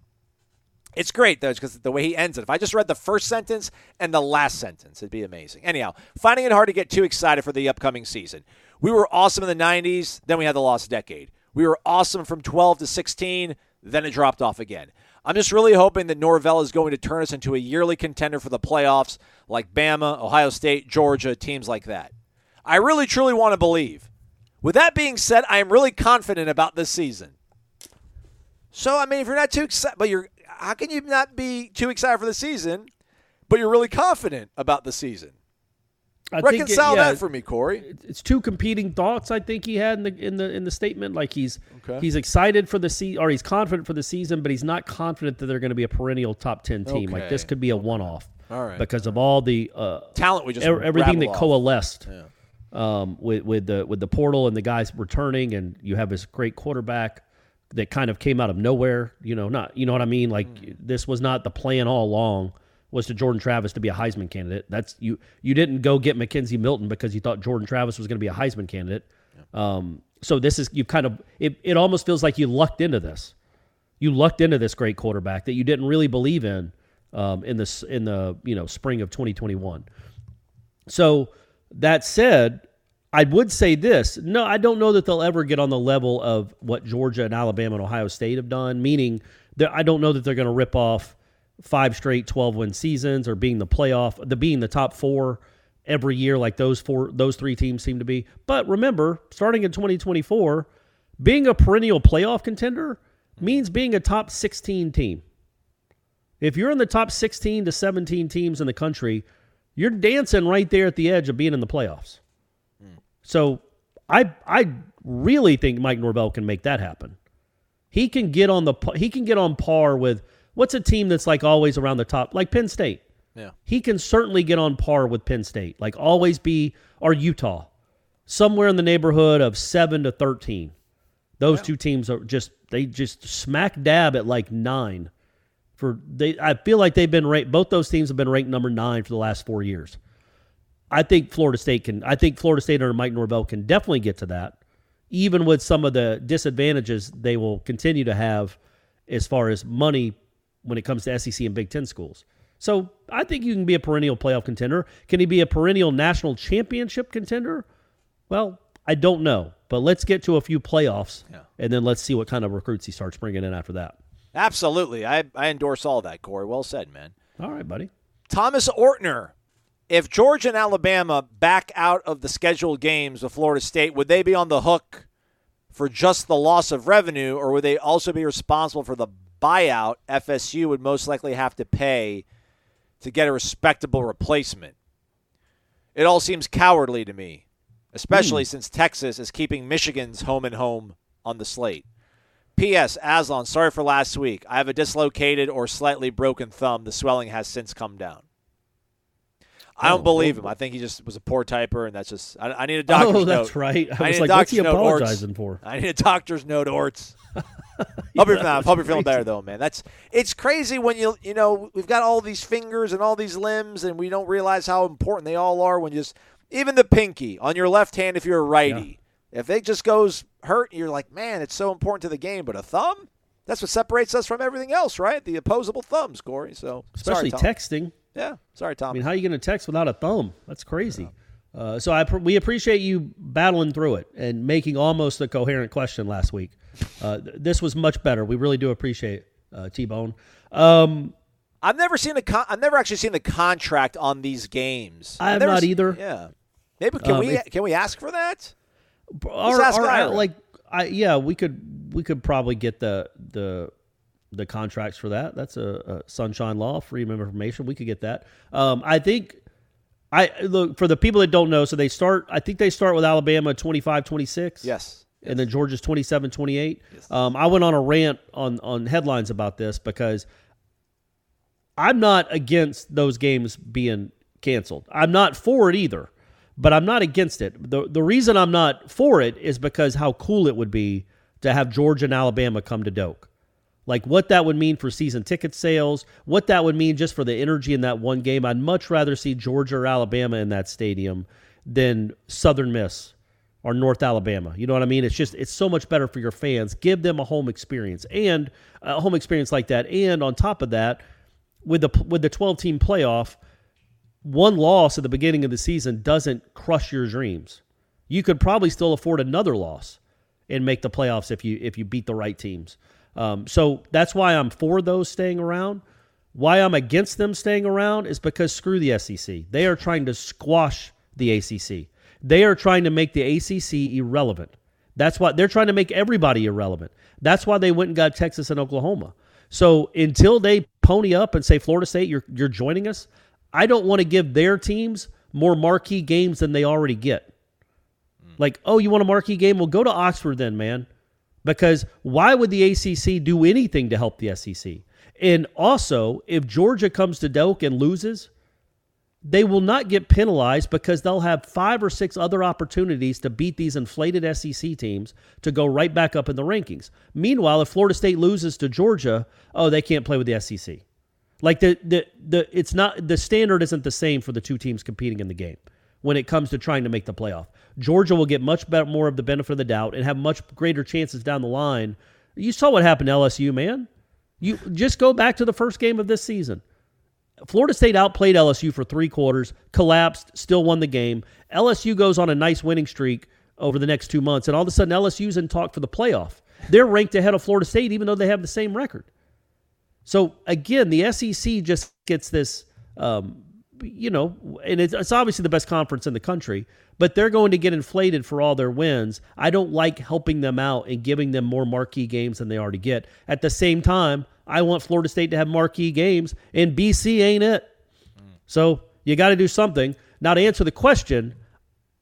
It's great, though, because the way he ends it. If I just read the first sentence and the last sentence, it'd be amazing. Anyhow, finding it hard to get too excited for the upcoming season. We were awesome in the 90s, then we had the lost decade. We were awesome from 12 to 16, then it dropped off again. I'm just really hoping that Norvell is going to turn us into a yearly contender for the playoffs like Bama, Ohio State, Georgia, teams like that. I really, truly want to believe. With that being said, I am really confident about this season. So I mean, if you're not too excited, but you're, how can you not be too excited for the season, but you're really confident about the season? I think it- Reconcile yeah, that for me, Corey. It's two competing thoughts. I think he had in the in the in the statement. Like he's Okay. he's excited for the season, or he's confident for the season, but he's not confident that they're going to be a perennial top ten team. Like this could be a one off. All right. Because of all the uh, Talent we just ev- everything that off. coalesced um, with with the with the portal and the guys returning, and you have this great quarterback that kind of came out of nowhere. You know, not you know what I mean. Like Hmm. this was not the plan all along. Was to Jordan Travis to be a Heisman candidate. That's you. You didn't go get McKenzie Milton because you thought Jordan Travis was going to be a Heisman candidate. Um, so this is you kind of it. It almost feels like you lucked into this. You lucked into this great quarterback that you didn't really believe in um, in this in the you know spring of 2021. So that said, I would say this. No, I don't know that they'll ever get on the level of what Georgia and Alabama and Ohio State have done, meaning that I don't know that they're going to rip off five straight 12 win seasons or being the playoff, the being the top 4 every year like those four those three teams seem to be. But remember, starting in 2024, being a perennial playoff contender means being a top 16 team. If you're in the top 16 to 17 teams in the country, you're dancing right there at the edge of being in the playoffs. So I I really think Mike Norvell can make that happen. He can get on the he can get on par with what's a team that's like always around the top, like Penn State. Yeah. He can certainly get on par with Penn State, like always be or Utah, somewhere in the neighborhood of seven to thirteen. Those two teams are just they just smack dab at like nine. For they, I feel like they've been ranked. Both those teams have been ranked number nine for the last four years. I think Florida State can. I think Florida State under Mike Norvell can definitely get to that, even with some of the disadvantages they will continue to have as far as money when it comes to SEC and Big Ten schools. So I think you can be a perennial playoff contender. Can he be a perennial national championship contender? Well, I don't know, but let's get to a few playoffs, and then let's see what kind of recruits he starts bringing in after that. Absolutely. I, I endorse all that, Corey. Well said, man. All right, buddy. Thomas Ortner. If Georgia and Alabama back out of the scheduled games with Florida State, would they be on the hook for just the loss of revenue, or would they also be responsible for the buyout FSU would most likely have to pay to get a respectable replacement? It all seems cowardly to me, especially hmm. since Texas is keeping Michigan's home and home on the slate. P.S. Aslan, sorry for last week. I have a dislocated or slightly broken thumb. The swelling has since come down. I don't Oh, believe oh. him. I think he just was a poor typer, and that's just. I, I need a oh, doctor's note. oh, that's note. right. I, I was need a like, what's he note, apologizing for? I need a doctor's note, Orts. hope you're, that hope you're feeling better though, man. That's it's crazy when you you know we've got all these fingers and all these limbs, and we don't realize how important they all are. When just even the pinky on your left hand, if you're a righty, if it just goes hurt, you're like, man, it's so important to the game. But a thumb, that's what separates us from everything else, right? The opposable thumbs, Corey. So Especially sorry, texting. Yeah, sorry, Tom. I mean, how are you going to text without a thumb? That's crazy. Uh, so I pr- we appreciate you battling through it and making almost a coherent question last week. Uh, th- this was much better. We really do appreciate uh, T Bone. Um, I've never seen a con- I've never actually seen the contract on these games. I have not either. Yeah, maybe can Um, we if- can we ask for that? our, ask our- like I yeah, we could we could probably get the the the contracts for that. That's a, a sunshine law, freedom of information. We could get that. Um, I think I look for the people that don't know. So they start. I think they start with Alabama 25, 26. Yes. And then Georgia's 27, 28. Um, I went on a rant on on headlines about this because I'm not against those games being canceled. I'm not for it either, but I'm not against it. The the reason I'm not for it is because how cool it would be to have Georgia and Alabama come to Doak. Like what that would mean for season ticket sales, what that would mean just for the energy in that one game. I'd much rather see Georgia or Alabama in that stadium than Southern Miss or North Alabama. You know what I mean? It's just it's so much better for your fans. Give them a home experience and a home experience like that. And on top of that, with the with the 12 team playoff, one loss at the beginning of the season doesn't crush your dreams. You could probably still afford another loss and make the playoffs if you if you beat the right teams. Um, so that's why I'm for those staying around. Why I'm against them staying around is because screw the SEC. They are trying to squash the ACC. They are trying to make the ACC irrelevant. That's why they're trying to make everybody irrelevant. That's why they went and got Texas and Oklahoma. So until they pony up and say Florida State, you're you're joining us, I don't want to give their teams more marquee games than they already get. Like, oh, you want a marquee game? Well, go to Oxford then, man. Because why would the ACC do anything to help the SEC? And also, if Georgia comes to Doak and loses, they will not get penalized because they'll have five or six other opportunities to beat these inflated SEC teams to go right back up in the rankings. Meanwhile, if Florida State loses to Georgia, oh, they can't play with the SEC. Like the the the it's not the standard isn't the same for the two teams competing in the game when it comes to trying to make the playoff. Georgia will get much better, more of the benefit of the doubt and have much greater chances down the line. You saw what happened to LSU, man. You just go back to the first game of this season. Florida State outplayed LSU for three quarters, collapsed, still won the game. LSU goes on a nice winning streak over the next two months, and all of a sudden LSU's in talk for the playoff. They're ranked ahead of Florida State, even though they have the same record. So again, the SEC just gets this, um, you know, and it's, it's obviously the best conference in the country, but they're going to get inflated for all their wins. I don't like helping them out and giving them more marquee games than they already get. At the same time, I want Florida State to have marquee games, and BC ain't it. So you got to do something. Now, to answer the question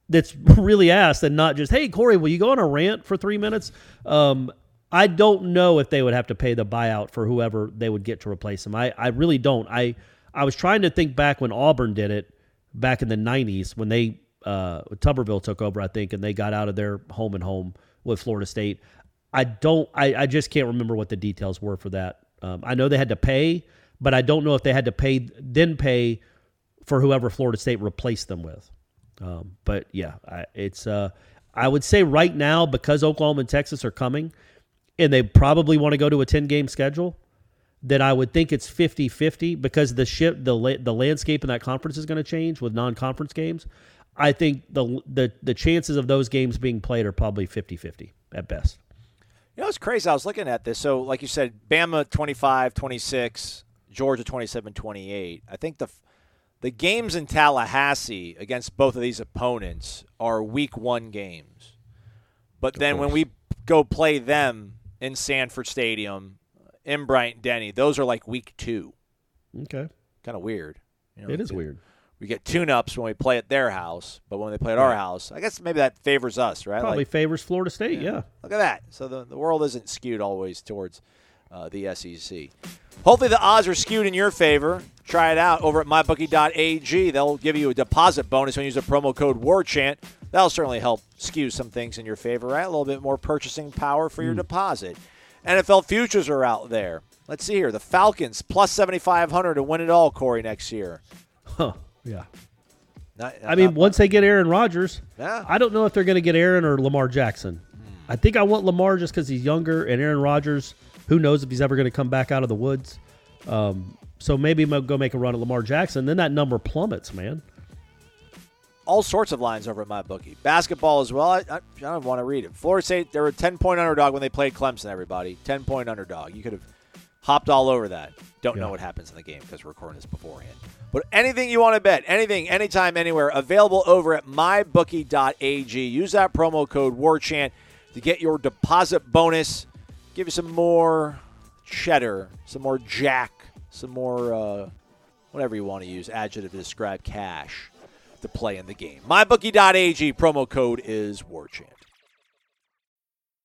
that's really asked, and not just, hey, Corey, will you go on a rant for three minutes? Um, I don't know if they would have to pay the buyout for whoever they would get to replace him. I, I really don't. I I was trying to think back when Auburn did it back in the '90s when they uh, Tuberville took over, I think, and they got out of their home and home with Florida State. I don't. I, I just can't remember what the details were for that. Um, I know they had to pay, but I don't know if they had to pay then pay for whoever Florida State replaced them with. Um, but yeah, I, it's. Uh, I would say right now because Oklahoma and Texas are coming and they probably want to go to a 10 game schedule, that I would think it's 50 50 because the ship, the, the landscape in that conference is going to change with non conference games. I think the, the, the chances of those games being played are probably 50 50 at best. You know, it's crazy. I was looking at this. So, like you said, Bama 25 26, Georgia 27 28. I think the the games in Tallahassee against both of these opponents are week one games. But then when we go play them in Sanford Stadium, in Bryant Denny, those are like week two. Okay. Kind of weird. You know, It is weird. We get tune ups when we play at their house, but when they play at our house, I guess maybe that favors us, right? Probably Like, favors Florida State, yeah. Look at that. So the, the world isn't skewed always towards uh, the SEC. Hopefully the odds are skewed in your favor. Try it out over at mybookie.ag. They'll give you a deposit bonus when you use the promo code WARCHANT. That'll certainly help skew some things in your favor, right? A little bit more purchasing power for your deposit. NFL futures are out there. Let's see here. The Falcons plus 7,500 to win it all, Corey, next year. Huh. Yeah. Not- I mean, not- once they get Aaron Rodgers, Yeah. I don't know if they're going to get Aaron or Lamar Jackson. I think I want Lamar just because he's younger, and Aaron Rodgers, who knows if he's ever going to come back out of the woods. Um, so maybe go make a run at Lamar Jackson. Then that number plummets, man. all sorts of lines over at my bookie. Basketball as well. I, I, I don't want to read it. Florida State, they were 10 point underdog when they played Clemson, everybody. 10 point underdog. You could have hopped all over that. Don't know what happens in the game because we're recording this beforehand. But anything you want to bet, anything, anytime, anywhere, available over at mybookie.ag. Use that promo code WARCHANT. to get your deposit bonus, give you some more cheddar, some more jack, some more uh, whatever you want to use, adjective to describe cash to play in the game. MyBookie.ag promo code is WarChant.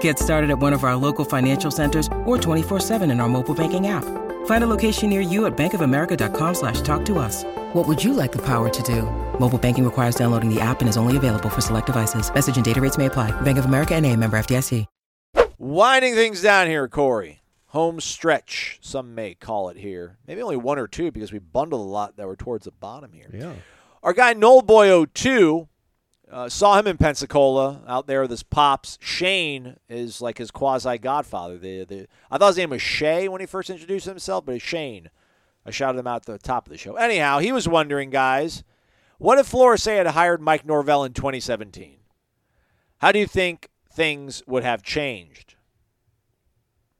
Get started at one of our local financial centers or 24-7 in our mobile banking app. Find a location near you at bankofamerica.com slash talk to us. What would you like the power to do? Mobile banking requires downloading the app and is only available for select devices. Message and data rates may apply. Bank of America and a member FDIC. Winding things down here, Corey. Home stretch, some may call it here. Maybe only one or two because we bundled a lot that were towards the bottom here. Yeah. Our guy Noel Boy 02 uh, saw him in Pensacola out there with his pops. Shane is like his quasi godfather. The, the, I thought his name was Shay when he first introduced himself, but it's Shane. I shouted him out at the top of the show. Anyhow, he was wondering, guys, what if Flores had hired Mike Norvell in 2017? How do you think things would have changed?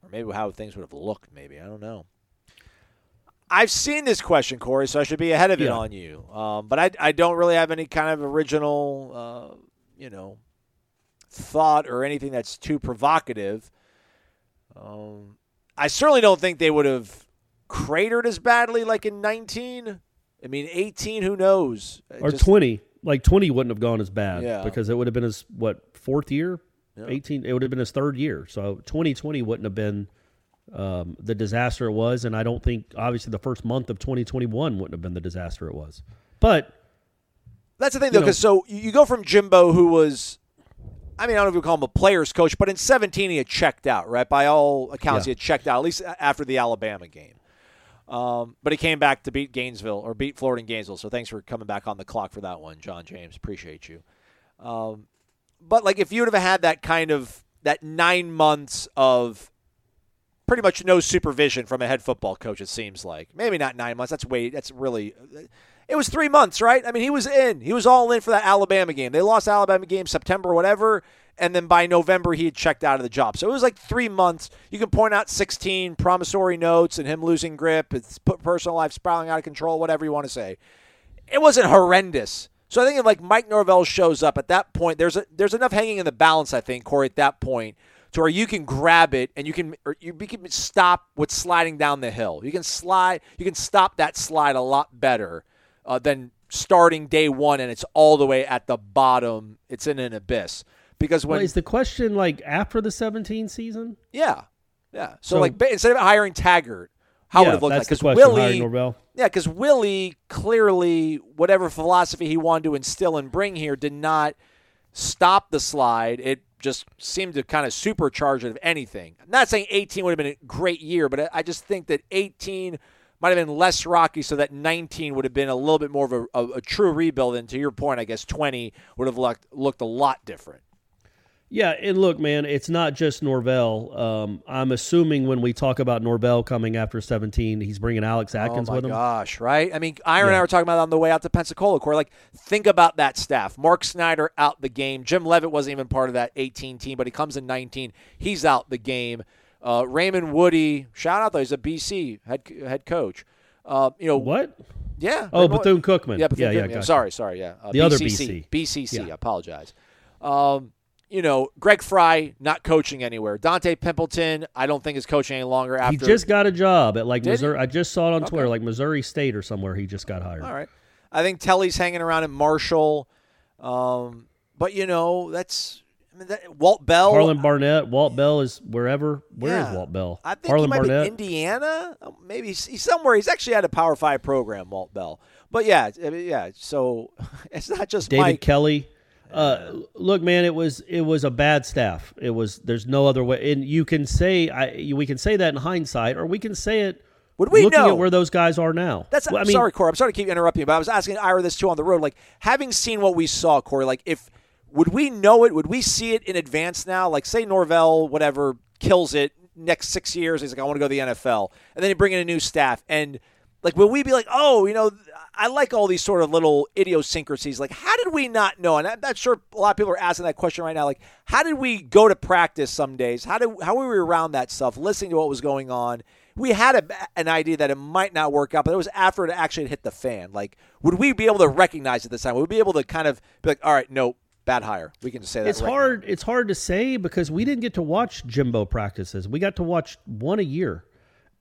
Or maybe how things would have looked, maybe. I don't know. I've seen this question, Corey, so I should be ahead of it on you. Um, but I, I don't really have any kind of original, uh, you know, thought or anything that's too provocative. Um, I certainly don't think they would have cratered as badly like in 19. I mean, 18, who knows? Or just- 20. Like 20 wouldn't have gone as bad Yeah. because it would have been his, what, fourth year? Yeah. 18. It would have been his third year. So 2020 wouldn't have been um, the disaster it was. And I don't think, obviously, the first month of 2021 wouldn't have been the disaster it was. But That's the thing, though, because so you go from Jimbo, who was, I mean, I don't know if you call him a player's coach, but in 17 he had checked out, right? By all accounts, Yeah. he had checked out, at least after the Alabama game. Um, but he came back to beat Gainesville or beat Florida and Gainesville. So thanks for coming back on the clock for that one, John James. Appreciate you. Um, but like, if you would have had that kind of that nine months of pretty much no supervision from a head football coach, it seems like maybe not nine months. That's way. That's really. It was three months, right? I mean, he was in. He was all in for that Alabama game. They lost Alabama game September, whatever, and then by November he had checked out of the job. So it was like three months. You can point out 16 promissory notes and him losing grip. It's personal life spiraling out of control. Whatever you want to say. It wasn't horrendous. So I think if like Mike Norvell shows up at that point, there's a, there's enough hanging in the balance. I think Corey at that point to where you can grab it and you can or you can stop what's sliding down the hill. You can slide. You can stop that slide a lot better uh, than starting day one and it's all the way at the bottom. It's in an abyss because when well, is the question like after the 17 season? yeah yeah. So, So- like instead of hiring Taggart, how Yeah, would it look like? Because Willie yeah, because Willie clearly, whatever philosophy he wanted to instill and bring here, did not stop the slide. It just seemed to kind of supercharge it, if anything. I'm not saying 18 would have been a great year, but I- I just think that 18 might have been less rocky, so that 19 would have been a little bit more of a, a, a true rebuild. And to your point, I guess 20 would have looked, looked a lot different. Yeah, and look, man, it's not just Norvell. Um, I'm assuming when we talk about Norvell coming after 17, he's bringing Alex Atkins with him. oh my with him. gosh, right? I mean, Ira and I were talking about on the way out to Pensacola. Corey, like, think about that staff. Mark Snyder out the game. Jim Leavitt wasn't even part of that 18 team, but he comes in 19. He's out the game. Uh, Raymond Woodie, shout out though, he's a BC head head coach. Uh, you know What? Yeah. Oh, Bethune Cookman. Yeah, Bethune Yeah, yeah, Cookman. gotcha. Sorry, sorry. Yeah, uh, The other BCC. BC. BCC. Yeah. I apologize. Um, you know, Greg Frey not coaching anywhere. Donte Pimpleton, I don't think is coaching any longer. After He just got a job at like Did he? Missouri. I just saw it on Okay. Twitter, like Missouri State or somewhere. He just got hired. All right. I think Telly's hanging around at Marshall. Um, but you know, that's I mean, that, Walt Bell. Harlan Barnett, Walt Bell is wherever. Where is Yeah. Walt Bell? I think Harlan he might Barnett. be Indiana. Uh, Maybe he's, he's somewhere. He's actually had a Power Five program, Walt Bell. But yeah, yeah. So it's not just David Mike. Kelly. Uh, look, man, it was it was a bad staff. It was there's no other way, and you can say I we can say that in hindsight, or we can say it. Would we looking know? at where those guys are now? That's Well, I I'm mean, sorry, Corey. I'm sorry to keep interrupting you, but I was asking Ira this too on the road. Like having seen what we saw, Corey. Like if would we know it? Would we see it in advance now? Like say Norvell, whatever, kills it next six years. He's like, I want to go to the NFL, and then you bring in a new staff, and like will we be like, oh, you know, I like all these sort of little idiosyncrasies. Like how did we not know? And I'm not sure a lot of people are asking that question right now. Like how did we go to practice some days? How did how were we around that stuff, listening to what was going on? we had a, an idea that it might not work out, but it was after it actually hit the fan. Like, would we be able to recognize it this time? Would we be able to kind of be like, all right, no, bad hire. We can just say that. It's right hard. It's hard to say because we didn't get to watch Jimbo practices. We got to watch one a year,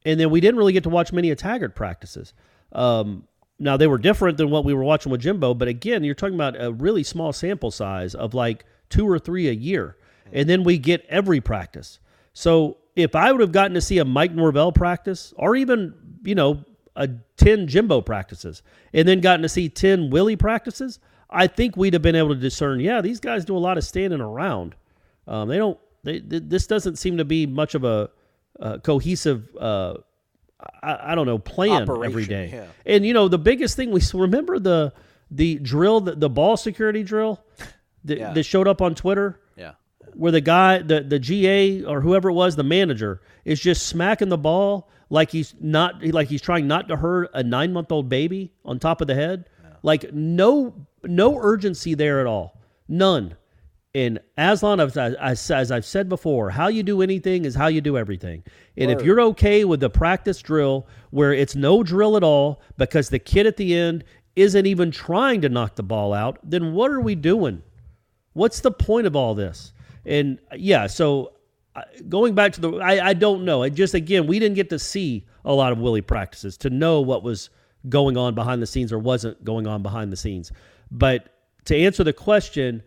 and then we didn't really get to watch many of Taggart practices. Um, now they were different than what we were watching with Jimbo, but again, you're talking about a really small sample size of like two or three a year, and then we get every practice. So if I would have gotten to see a Mike Norvell practice, or even you know a ten Jimbo practices, and then gotten to see ten Willie practices, I think we'd have been able to discern. Yeah, these guys do a lot of standing around. Um, they don't. They, th- this doesn't seem to be much of a, uh cohesive. Uh, I, I don't know plan every Operation, day. yeah. And you know the biggest thing we remember the the drill the, the ball security drill that, Yeah. that showed up on Twitter Yeah. where the guy, the the GA or whoever it was, the manager is just smacking the ball like he's not like he's trying not to hurt a nine month old baby on top of the head. Like no no urgency there at all, none. And Aslan, as, I, as as I've said before, how you do anything is how you do everything. And if you're okay with the practice drill where it's no drill at all because the kid at the end isn't even trying to knock the ball out, then what are we doing? What's the point of all this? And yeah, so uh, going back to the, I, I don't know. I just again, we didn't get to see a lot of Willie practices to know what was going on behind the scenes or wasn't going on behind the scenes. But to answer the question,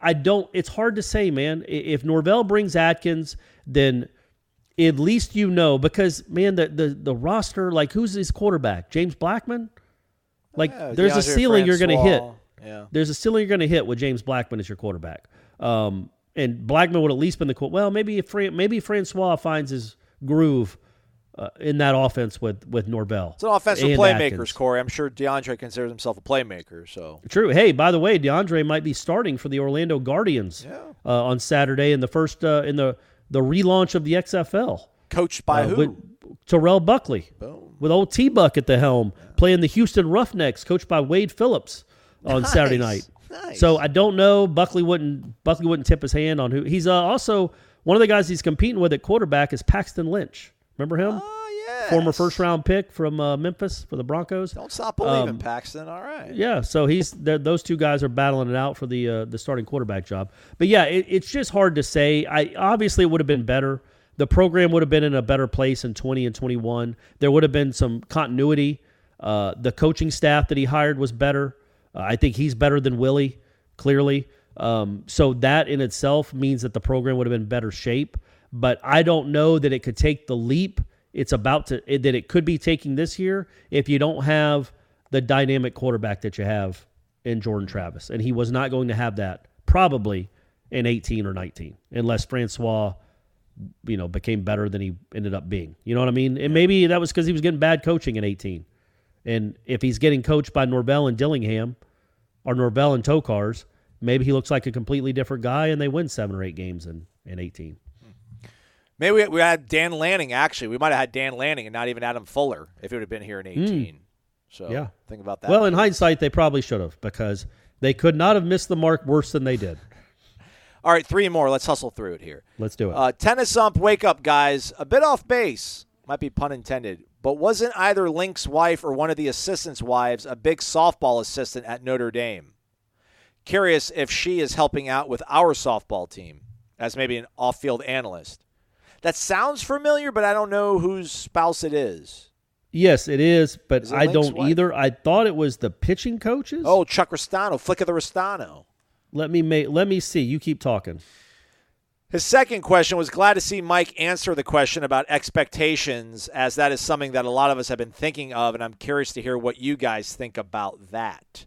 I don't. It's hard to say, man. If Norvell brings Atkins, then at least you know because man, the the the roster, like who's his quarterback? James Blackman. Like Yeah, there's a Deondre ceiling you're going to hit. Yeah. There's a ceiling you're going to hit with James Blackman as your quarterback. Um, and Blackman would at least been the well, maybe if Fran- maybe Francois finds his groove uh, in that offense with with Norvell. It's an offensive and playmakers, Atkins. Corey. I'm sure Deondre considers himself a playmaker. So True. Hey, by the way, Deondre might be starting for the Orlando Guardians uh, on Saturday in the first uh, in the the relaunch of the XFL. coached by Uh, who? Terrell Buckley, with old T Buck at the helm, playing the Houston Roughnecks, coached by Wade Phillips on Saturday night. Nice. So I don't know. Buckley wouldn't Buckley wouldn't tip his hand on who he's uh, also one of the guys he's competing with at quarterback is Paxton Lynch. Remember him? oh yeah. Former first round pick from uh, Memphis for the Broncos. Don't stop believing, Um, Paxton. All right. Yeah, so he's those two guys are battling it out for the uh, the starting quarterback job. But yeah, it, it's just hard to say. I obviously it would have been better. The program would have been in a better place in 20 and 21. There would have been some continuity. Uh, the coaching staff that he hired was better. Uh, I think he's better than Willie, clearly. Um, so that in itself means that the program would have been better shape. But I don't know that it could take the leap it's about to that it could be taking this year if you don't have the dynamic quarterback that you have in Jordan Travis. And he was not going to have that probably in 18 or 19 unless Francois you know became better than he ended up being. You know what I mean? And maybe that was cuz he was getting bad coaching in 18. And if he's getting coached by Norvell and Dillingham or Norvell and Tokarz, maybe he looks like a completely different guy and they win 7 or 8 games in in 18. Maybe we, we had Dan Lanning. Actually, we might have had Dan Lanning and not even Adam Fuller if it would have been here in 18. So Hmm. Yeah. think about that. Well, in hindsight, they probably should have because they could not have missed the mark worse than they did. All right, three more. Let's hustle through it here. Let's do it. Uh, tennis ump, wake up, guys. A bit off base, might be pun intended, but wasn't either Link's wife or one of the assistants' wives a big softball assistant at Notre Dame? Curious if she is helping out with our softball team as maybe an off field analyst. That sounds familiar, but I don't know whose spouse it is. yes, it is, but Is it I Link's don't wife? either. I thought it was the pitching coaches. Oh, Chuck Ristano, flick of the Ristano. let me make. Let me see. You keep talking. His second question was glad to see Mike answer the question about expectations, as that is something that a lot of us have been thinking of, and I'm curious to hear what you guys think about that.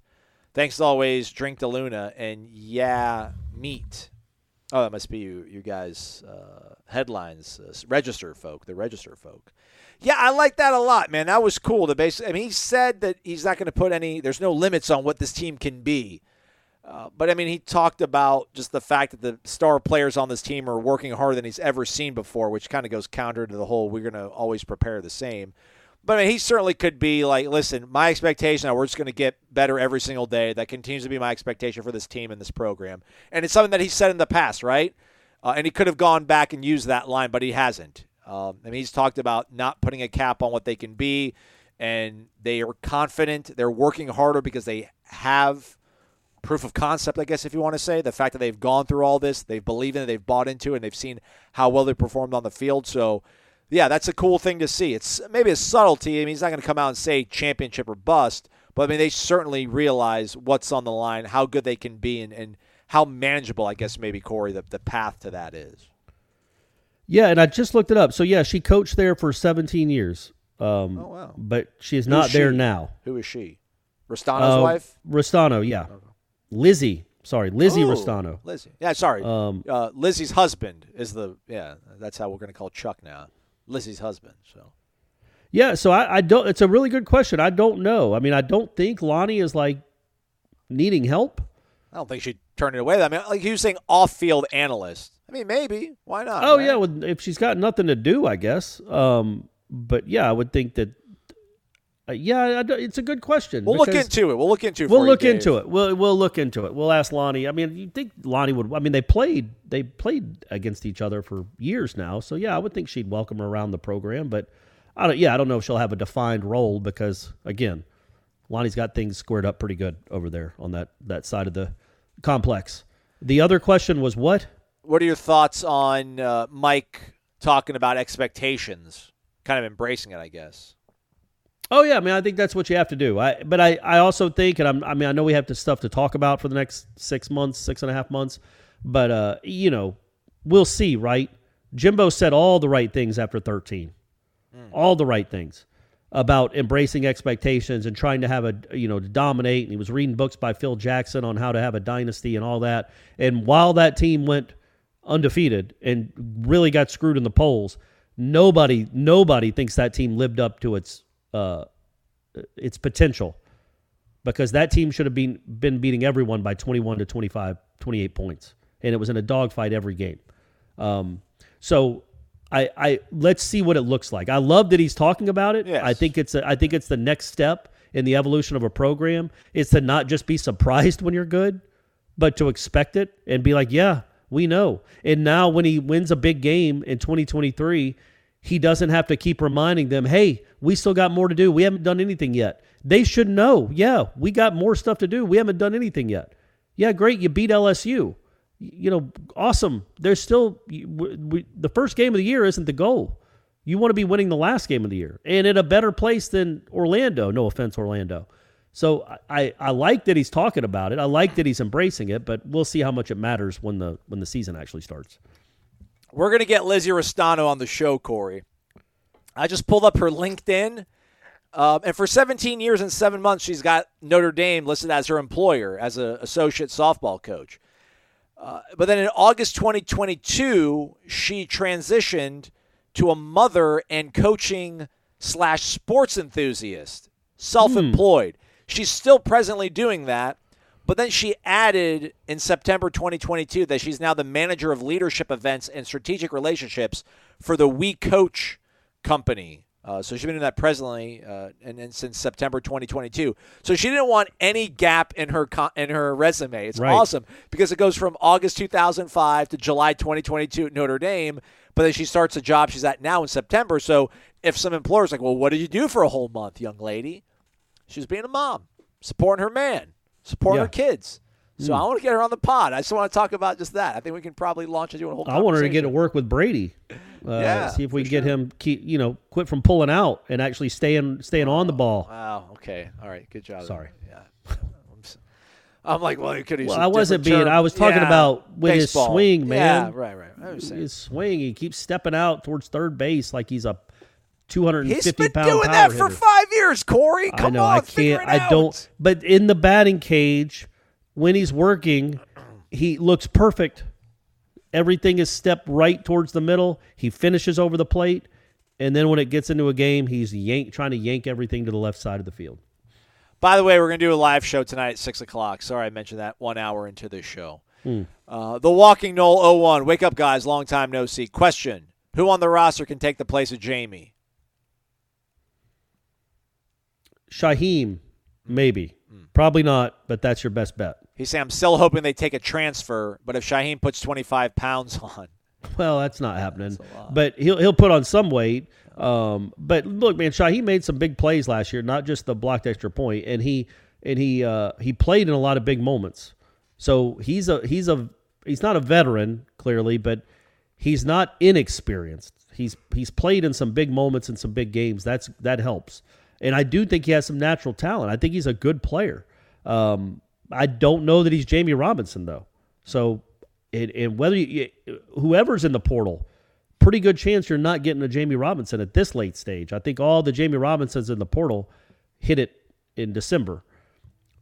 Thanks as always, Drink the Luna and Yeah Meat. Oh, that must be you, you guys' uh, headlines, uh, register folk, the register folk. Yeah, I like that a lot, man. That was cool. To base, I mean, he said that he's not going to put any. There's no limits on what this team can be. Uh, but I mean, he talked about just the fact that the star players on this team are working harder than he's ever seen before, which kind of goes counter to the whole we're going to always prepare the same. But I mean, he certainly could be like, listen, my expectation, we're just going to get better every single day. That continues to be my expectation for this team and this program. And it's something that he said in the past, right? Uh, and he could have gone back and used that line, but he hasn't. Um, I mean, he's talked about not putting a cap on what they can be, and they are confident. They're working harder because they have proof of concept, I guess, if you want to say. The fact that they've gone through all this, they've believed in it, they've bought into it, and they've seen how well they performed on the field. So, yeah, that's a cool thing to see. It's maybe a subtlety. I mean, he's not going to come out and say championship or bust, but I mean, they certainly realize what's on the line, how good they can be, and, and how manageable, I guess, maybe, Corey, the, the path to that is. Yeah, and I just looked it up. So, yeah, she coached there for 17 years. Um, Oh, wow. But she is Who's not there she? now. Who is she? Ristano's Uh, wife? Ristano, yeah. Lizzie. Sorry, Lizzie Oh, Ristano. Lizzie. Yeah, sorry. Um, uh, Lizzie's husband is the, yeah, that's how we're going to call Chuck now. Lizzie's husband, so. Yeah, so I, I don't. It's a really good question. I don't know. I mean, I don't think Lonni is like needing help. I don't think she'd turn it away. I mean, like you were saying, off-field analyst. I mean, maybe. Why not? Oh right? yeah, well, if she's got nothing to do, I guess. Um, but yeah, I would think that. Uh, yeah, it's a good question. We'll look into it. We'll look into it. We'll you, look Dave. into it. We'll we'll look into it. We'll ask Lonni. I mean, you think Lonni would? I mean, they played they played against each other for years now. So yeah, I would think she'd welcome her around the program. But I don't. Yeah, I don't know if she'll have a defined role because again, Lonni's got things squared up pretty good over there on that that side of the complex. The other question was what? What are your thoughts on uh, Mike talking about expectations? Kind of embracing it, I guess. Oh yeah, I mean I think that's what you have to do. I but I, I also think and I'm, I mean I know we have to stuff to talk about for the next six months, six and a half months, but uh, you know we'll see, right? Jimbo said all the right things after 13, all the right things about embracing expectations and trying to have a you know to dominate. And he was reading books by Phil Jackson on how to have a dynasty and all that. And while that team went undefeated and really got screwed in the polls, nobody nobody thinks that team lived up to its uh, its potential because that team should have been been beating everyone by 21 to 25 28 points and it was in a dogfight every game um, so I, I let's see what it looks like. I love that he's talking about it. Yes. I think it's a, I think it's the next step in the evolution of a program. Is to not just be surprised when you're good, but to expect it and be like, yeah, we know. And now when he wins a big game in 2023, he doesn't have to keep reminding them, hey, we still got more to do. We haven't done anything yet. They should know, yeah, we got more stuff to do. We haven't done anything yet. Yeah, great, you beat LSU. You know, awesome. There's still we, we, the first game of the year isn't the goal. You want to be winning the last game of the year and in a better place than Orlando. No offense, Orlando. So I, I like that he's talking about it. I like that he's embracing it, but we'll see how much it matters when the when the season actually starts. We're to get Lizzie Ristano on the show, Corey. I just pulled up her LinkedIn. Um, and for 17 years and seven months, she's got Notre Dame listed as her employer as an associate softball coach. Uh, but then in August 2022, she transitioned to a mother and coaching slash sports enthusiast, self employed. She's still presently doing that. But then she added in September 2022 that she's now the manager of leadership events and strategic relationships for the We Coach company. Uh, so she's been doing that presently uh, and, and since September 2022. So she didn't want any gap in her co- in her resume. It's Right. awesome because it goes from August 2005 to July 2022 at Notre Dame. But then she starts a job she's at now in September. So if some employer's like, "Well, what did you do for a whole month, young lady?" She was being a mom, supporting her man, supporting Yeah. her kids. So I want to get her on the pod. I just want to talk about just that. I think we can probably launch into a whole. I want her to get to work with Brady. Uh, Yeah, see if we can get sure. him keep you know quit from pulling out and actually staying staying on the ball. Wow. Okay. All right. Good job. Sorry. Yeah. I'm, like, well, you could. Well, I wasn't being- term. I was talking Yeah, about with his swing, man. Yeah. Right. Right. I was saying. His swing, he keeps stepping out towards third base like he's a 250 He's been pound doing that for five years, Corey. Come I know on, I can't. I don't. But in the batting cage, when he's working, he looks perfect. Everything is stepped right towards the middle. He finishes over the plate, and then when it gets into a game, he's yank trying to yank everything to the left side of the field. By the way, we're going to do a live show tonight at 6 o'clock. Sorry I mentioned that one hour into this show. Hmm. Uh, the Walking Nole 01. Wake up, guys. Long time no see. Question Who on the roster can take the place of Jamie? Shaheem, maybe, Hmm. probably not, but that's your best bet. He said, I'm still hoping they take a transfer, but if Shyheim puts 25 pounds on, Well, that's not happening. but he'll he'll put on some weight. Um, but look, man, Shyheim made some big plays last year, not just the blocked extra point, and he and he uh, he played in a lot of big moments. So he's a he's a he's not a veteran clearly, but he's not inexperienced. He's he's played in some big moments and some big games. That's that helps. And I do think he has some natural talent. I think he's a good player. Um, I don't know that he's Jammie Robinson though. So, and, and whether you, whoever's in the portal, pretty good chance you're not getting a Jammie Robinson at this late stage. I think all the Jammie Robinsons in the portal hit it in December.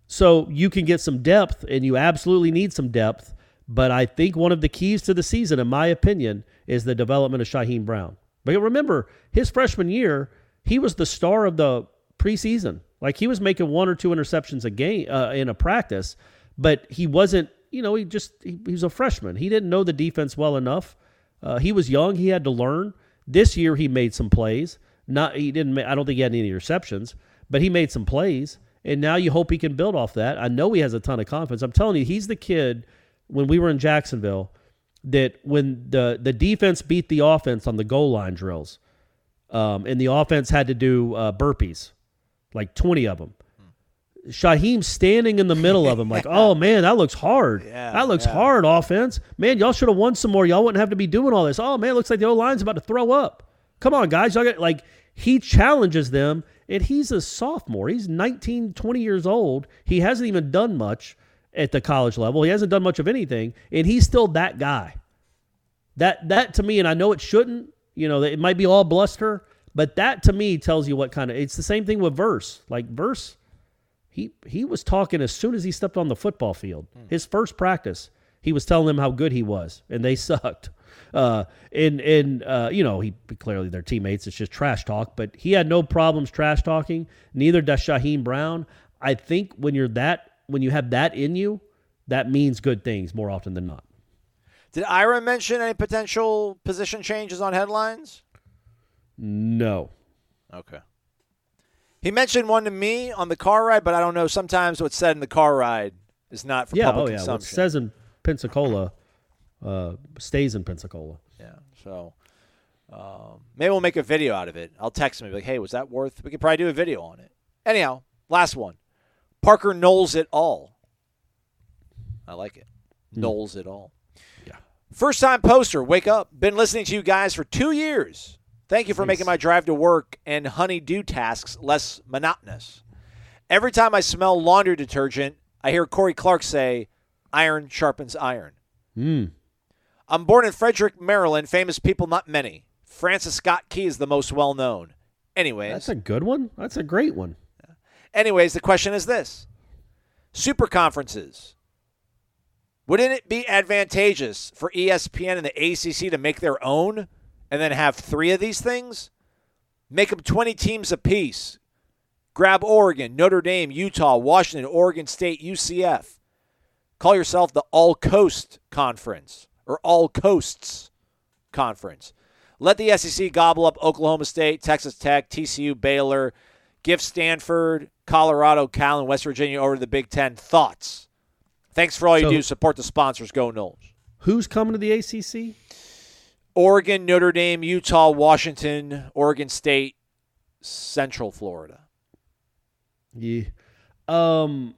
So you can get some depth, and you absolutely need some depth. But I think one of the keys to the season, in my opinion, is the development of Shyheim Brown. But remember, his freshman year, he was the star of the preseason. Like he was making one or two interceptions a game uh, in a practice, but he wasn't. You know, he just he, he was a freshman. He didn't know the defense well enough. Uh, he was young. He had to learn. This year, he made some plays. Not he didn't. I don't think he had any interceptions, but he made some plays. And now you hope he can build off that. I know he has a ton of confidence. I'm telling you, he's the kid. When we were in Jacksonville, that when the the defense beat the offense on the goal line drills, um, and the offense had to do uh, burpees, like 20 of them. Shyheim standing in the middle of them, like, oh man, that looks hard. Yeah, that looks yeah. hard, offense. Man, y'all should have won some more. Y'all wouldn't have to be doing all this. Oh man, looks like the O line's about to throw up. Come on, guys. Y'all got like he challenges them, and he's a sophomore. He's 19, 20 years old. He hasn't even done much at the college level. He hasn't done much of anything, and he's still that guy. That that to me, and I know it shouldn't. You know, it might be all bluster, but that to me tells you what kind of. It's the same thing with Verse. Like Verse, he he was talking as soon as he stepped on the football field. His first practice, he was telling them how good he was, and they sucked. Uh, and and uh, you know, he clearly they're teammates. It's just trash talk, but he had no problems trash talking. Neither does Shyheim Brown. I think when you're that, when you have that in you, that means good things more often than not. did Ira mention any potential position changes on headlines? No. Okay. He mentioned one to me on the car ride, but I don't know. Sometimes what's said in the car ride is not for yeah, public oh yeah. What says in Pensacola uh, stays in Pensacola. Yeah. So um, maybe we'll make a video out of it. I'll text him and be like, hey, was that worth? We could probably do a video on it. Anyhow, last one. Parker Noles it all. I like it. Noles it all. Yeah. First time poster. Wake up. Been listening to you guys for two years. Thank you for making my drive to work and honey-do tasks less monotonous. Every time I smell laundry detergent, I hear Corey Clark say, iron sharpens iron. Mm. I'm born in Frederick, Maryland. Famous people, not many. Francis Scott Key is the most well known. Anyways, That's a good one. That's a great one. anyways, the question is this: Super conferences. Wouldn't it be advantageous for ESPN and the ACC to make their own, and then have three of these things? Make them 20 teams apiece. Grab Oregon, Notre Dame, Utah, Washington, Oregon State, UCF. Call yourself the All Coast Conference or All Coasts Conference. Let the SEC gobble up Oklahoma State, Texas Tech, TCU, Baylor, give Stanford, Colorado, Cal, and West Virginia over to the Big Ten. Thoughts? Thanks for all you So- do. Support the sponsors. Go Noles. Who's coming to the ACC? Oregon, Notre Dame, Utah, Washington, Oregon State, Central Florida. Yeah. Um,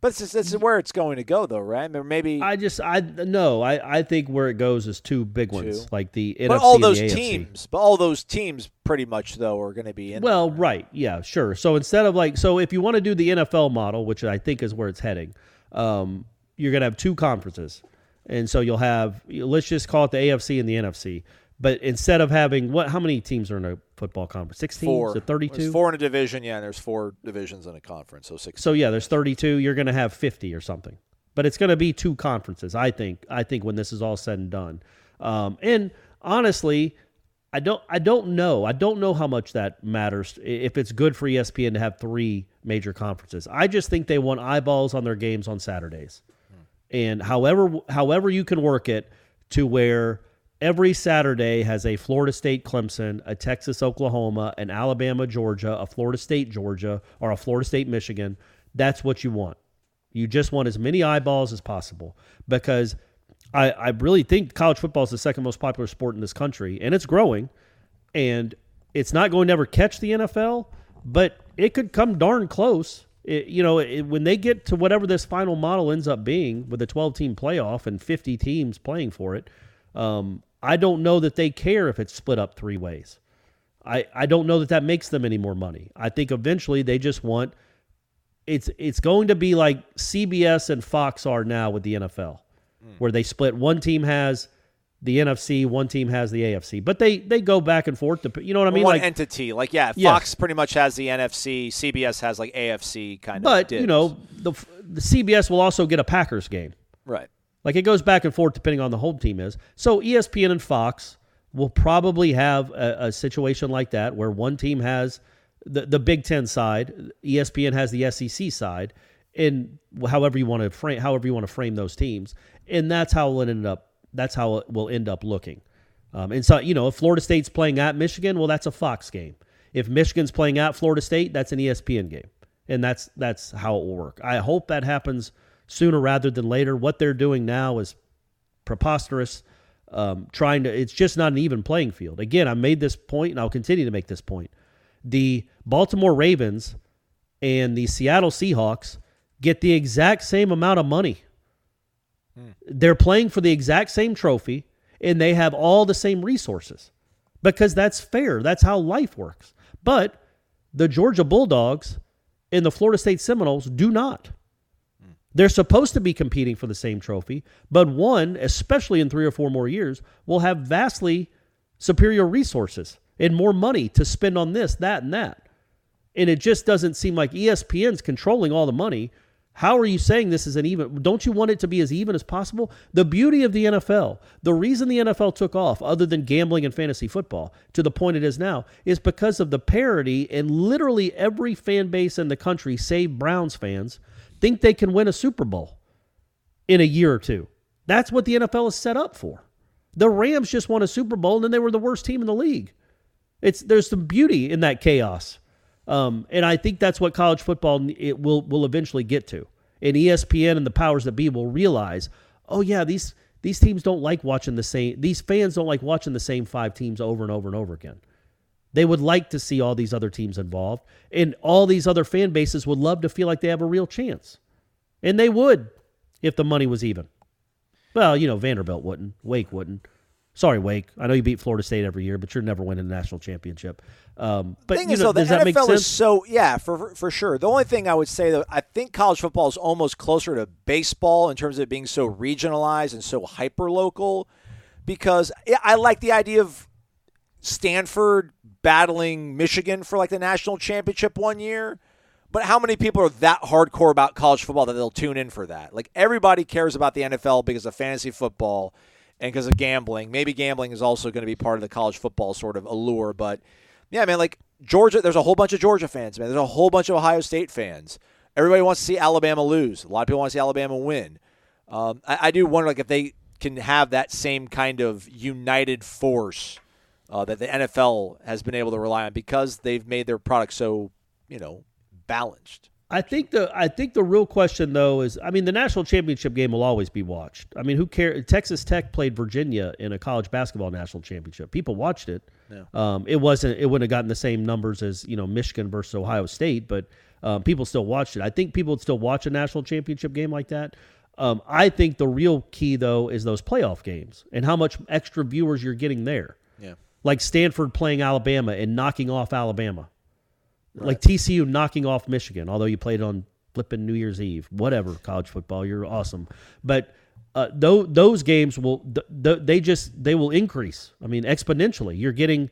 But this is, this is where it's going to go, though, right? Maybe. I just I no I I think where it goes is two big ones Two. like the NFC but all those the AFC. teams, but all those teams, pretty much though, are going to be in. Well, right, yeah, sure. So instead of like, so if you want to do the NFL model, which I think is where it's heading, um, you're gonna have two conferences, and so you'll have let's just call it the AFC and the NFC. But instead of having what, how many teams are in a football conference? Sixteen, Four. so thirty-two. four in a division, yeah, and there's four divisions in a conference, so six. So yeah, there's 32. You're going to have 50 or something, but it's going to be two conferences. I think. I think when this is all said and done, um, and honestly, I don't. I don't know. I don't know how much that matters. If it's good for ESPN to have three major conferences, I just think they want eyeballs on their games on Saturdays, and however however you can work it to where every Saturday has a Florida State Clemson, a Texas Oklahoma, an Alabama Georgia, a Florida State Georgia, or a Florida State Michigan. That's what you want. You just want as many eyeballs as possible because I, I really think college football is the second most popular sport in this country and it's growing and it's not going to ever catch the NFL, but it could come darn close. It- you know, it, when they get to whatever this final model ends up being with a 12 team playoff and 50 teams playing for it, um, I don't know that they care if it's split up three ways. I, I don't know that that makes them any more money. I think eventually they just want it's it's going to be like CBS and Fox are now with the NFL, where they split. One team has the NFC, one team has the AFC, but they they go back and forth. To, you know what I mean? one like, entity, like yeah, Yes. Fox pretty much has the NFC, CBS has like AFC kind of. but you know the the CBS will also get a Packers game. right? Like it goes back and forth depending on the home team is. So ESPN and Fox will probably have a, a situation like that where one team has the, the Big Ten side, ESPN has the SEC side, and however you want to frame however you want to frame those teams, and that's how it ended up. That's how it will end up looking. Um, and so you know, if Florida State's playing at Michigan, well, that's a Fox game. If Michigan's playing at Florida State, that's an ESPN game, and that's that's how it will work. I hope that happens sooner rather than later. What they're doing now is preposterous. Um, trying to, it's just not an even playing field. Again, I made this point, and I'll continue to make this point. The Baltimore Ravens and the Seattle Seahawks get the exact same amount of money. They're playing for the exact same trophy, and they have all the same resources because that's fair. That's how life works. But the Georgia Bulldogs and the Florida State Seminoles do not. They're supposed to be competing for the same trophy, but one, especially in three or four more years, will have vastly superior resources and more money to spend on this, that, and that. And it just doesn't seem like ESPN's controlling all the money. How are you saying this is an even? Don't you want it to be as even as possible? The beauty of the NFL, the reason the NFL took off, other than gambling and fantasy football, to the point it is now, is because of the parity. And literally every fan base in the country, save Browns fans, think they can win a Super Bowl in a year or two. That's what the NFL is set up for. The Rams just won a Super Bowl and then they were the worst team in the league. It's there's some beauty in that chaos, um, and I think that's what college football it will will eventually get to. And ESPN and the powers that be will realize, oh yeah, these these teams don't like watching the same. These fans don't like watching the same five teams over and over and over again. They would like to see all these other teams involved, and all these other fan bases would love to feel like they have a real chance, and they would if the money was even. Well, you know, Vanderbilt wouldn't, Wake wouldn't. Sorry, Wake. I know you beat Florida State every year, but you're never winning a national championship. Um, but thing you is, know, though, the NFL is so yeah, for for sure. The only thing I would say though, I think college football is almost closer to baseball in terms of it being so regionalized and so hyper local, because I like the idea of Stanford battling Michigan for like the national championship one year. But how many people are that hardcore about college football that they'll tune in for that? Like everybody cares about the NFL because of fantasy football and because of gambling. Maybe gambling is also going to be part of the college football sort of allure. But yeah, man, like Georgia, there's a whole bunch of Georgia fans, man. There's a whole bunch of Ohio State fans. Everybody wants to see Alabama lose. A lot of people want to see Alabama win. Um, I, I do wonder, like, if they can have that same kind of united force uh, that the NFL has been able to rely on because they've made their product so, you know, balanced. I think the I think the real question though is I mean the national championship game will always be watched. I mean who cares? Texas Tech played Virginia in a college basketball national championship. People watched it. Um, it wasn't it wouldn't have gotten the same numbers as you know Michigan versus Ohio State, but um, people still watched it. I think people would still watch a national championship game like that. Um, I think the real key though is those playoff games and how much extra viewers you're getting there. Yeah. Like Stanford playing Alabama and knocking off Alabama like TCU knocking off Michigan, although you played on flipping New Year's Eve. Whatever, college football, you're awesome. But uh, those those games will th- th- they just they will increase. I mean, exponentially. You're getting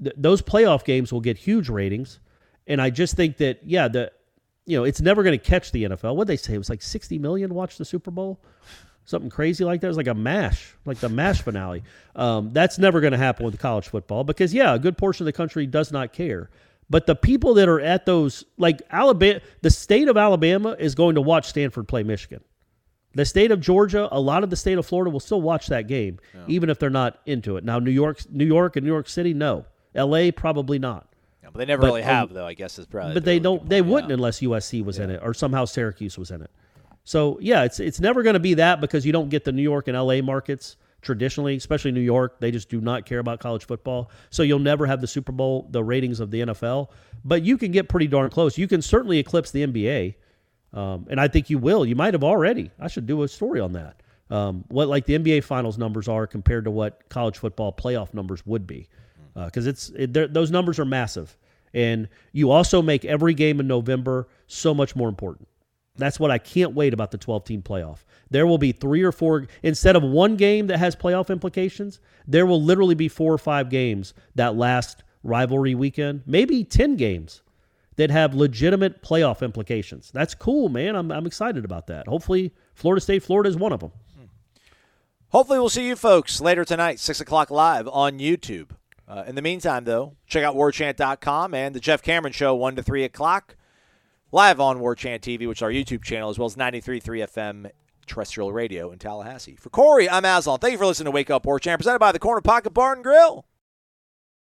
th- those playoff games will get huge ratings, and I just think that yeah, the you know it's never going to catch the NFL. What they say it was like 60 million watch the Super Bowl, something crazy like that. It was like a M*A*S*H, like the M*A*S*H finale. Um, that's never going to happen with college football because yeah, a good portion of the country does not care. But the people that are at those, like Alabama, the state of Alabama is going to watch Stanford play Michigan. The state of Georgia, a lot of the state of Florida will still watch that game, even if they're not into it. Now, New York, New York, and New York City, no. L.A. probably not. Yeah, but they never But, really um, have, though. I guess is probably. But they don't. They wouldn't yeah. unless USC was in it or somehow Syracuse was in it. So yeah, it's it's never going to be that because you don't get the New York and LA markets traditionally, especially New York. They just do not care about college football. So you'll never have the Super Bowl, the ratings of the NFL. But you can get pretty darn close. You can certainly eclipse the NBA, um, and I think you will. You might have already. I should do a story on that. Um, what like the NBA Finals numbers are compared to what college football playoff numbers would be, because it's it, those numbers are massive, and you also make every game in November so much more important. That's what I can't wait about the 12 team playoff. There will be three or four, instead of one game that has playoff implications, there will literally be four or five games that last rivalry weekend, maybe 10 games that have legitimate playoff implications. That's cool, man. I'm, I'm excited about that. Hopefully, Florida State, Florida is one of them. Hopefully, we'll see you folks later tonight, 6 o'clock live on YouTube. Uh, in the meantime, though, check out warchant.com and the Jeff Cameron Show, 1 to 3 o'clock, live on Warchant TV, which is our YouTube channel, as well as 93.3 FM terrestrial radio in Tallahassee. For Corey, I'm Aslan. Thank you for listening to Wake Up Warchant, presented by the Corner Pocket Bar and Grill.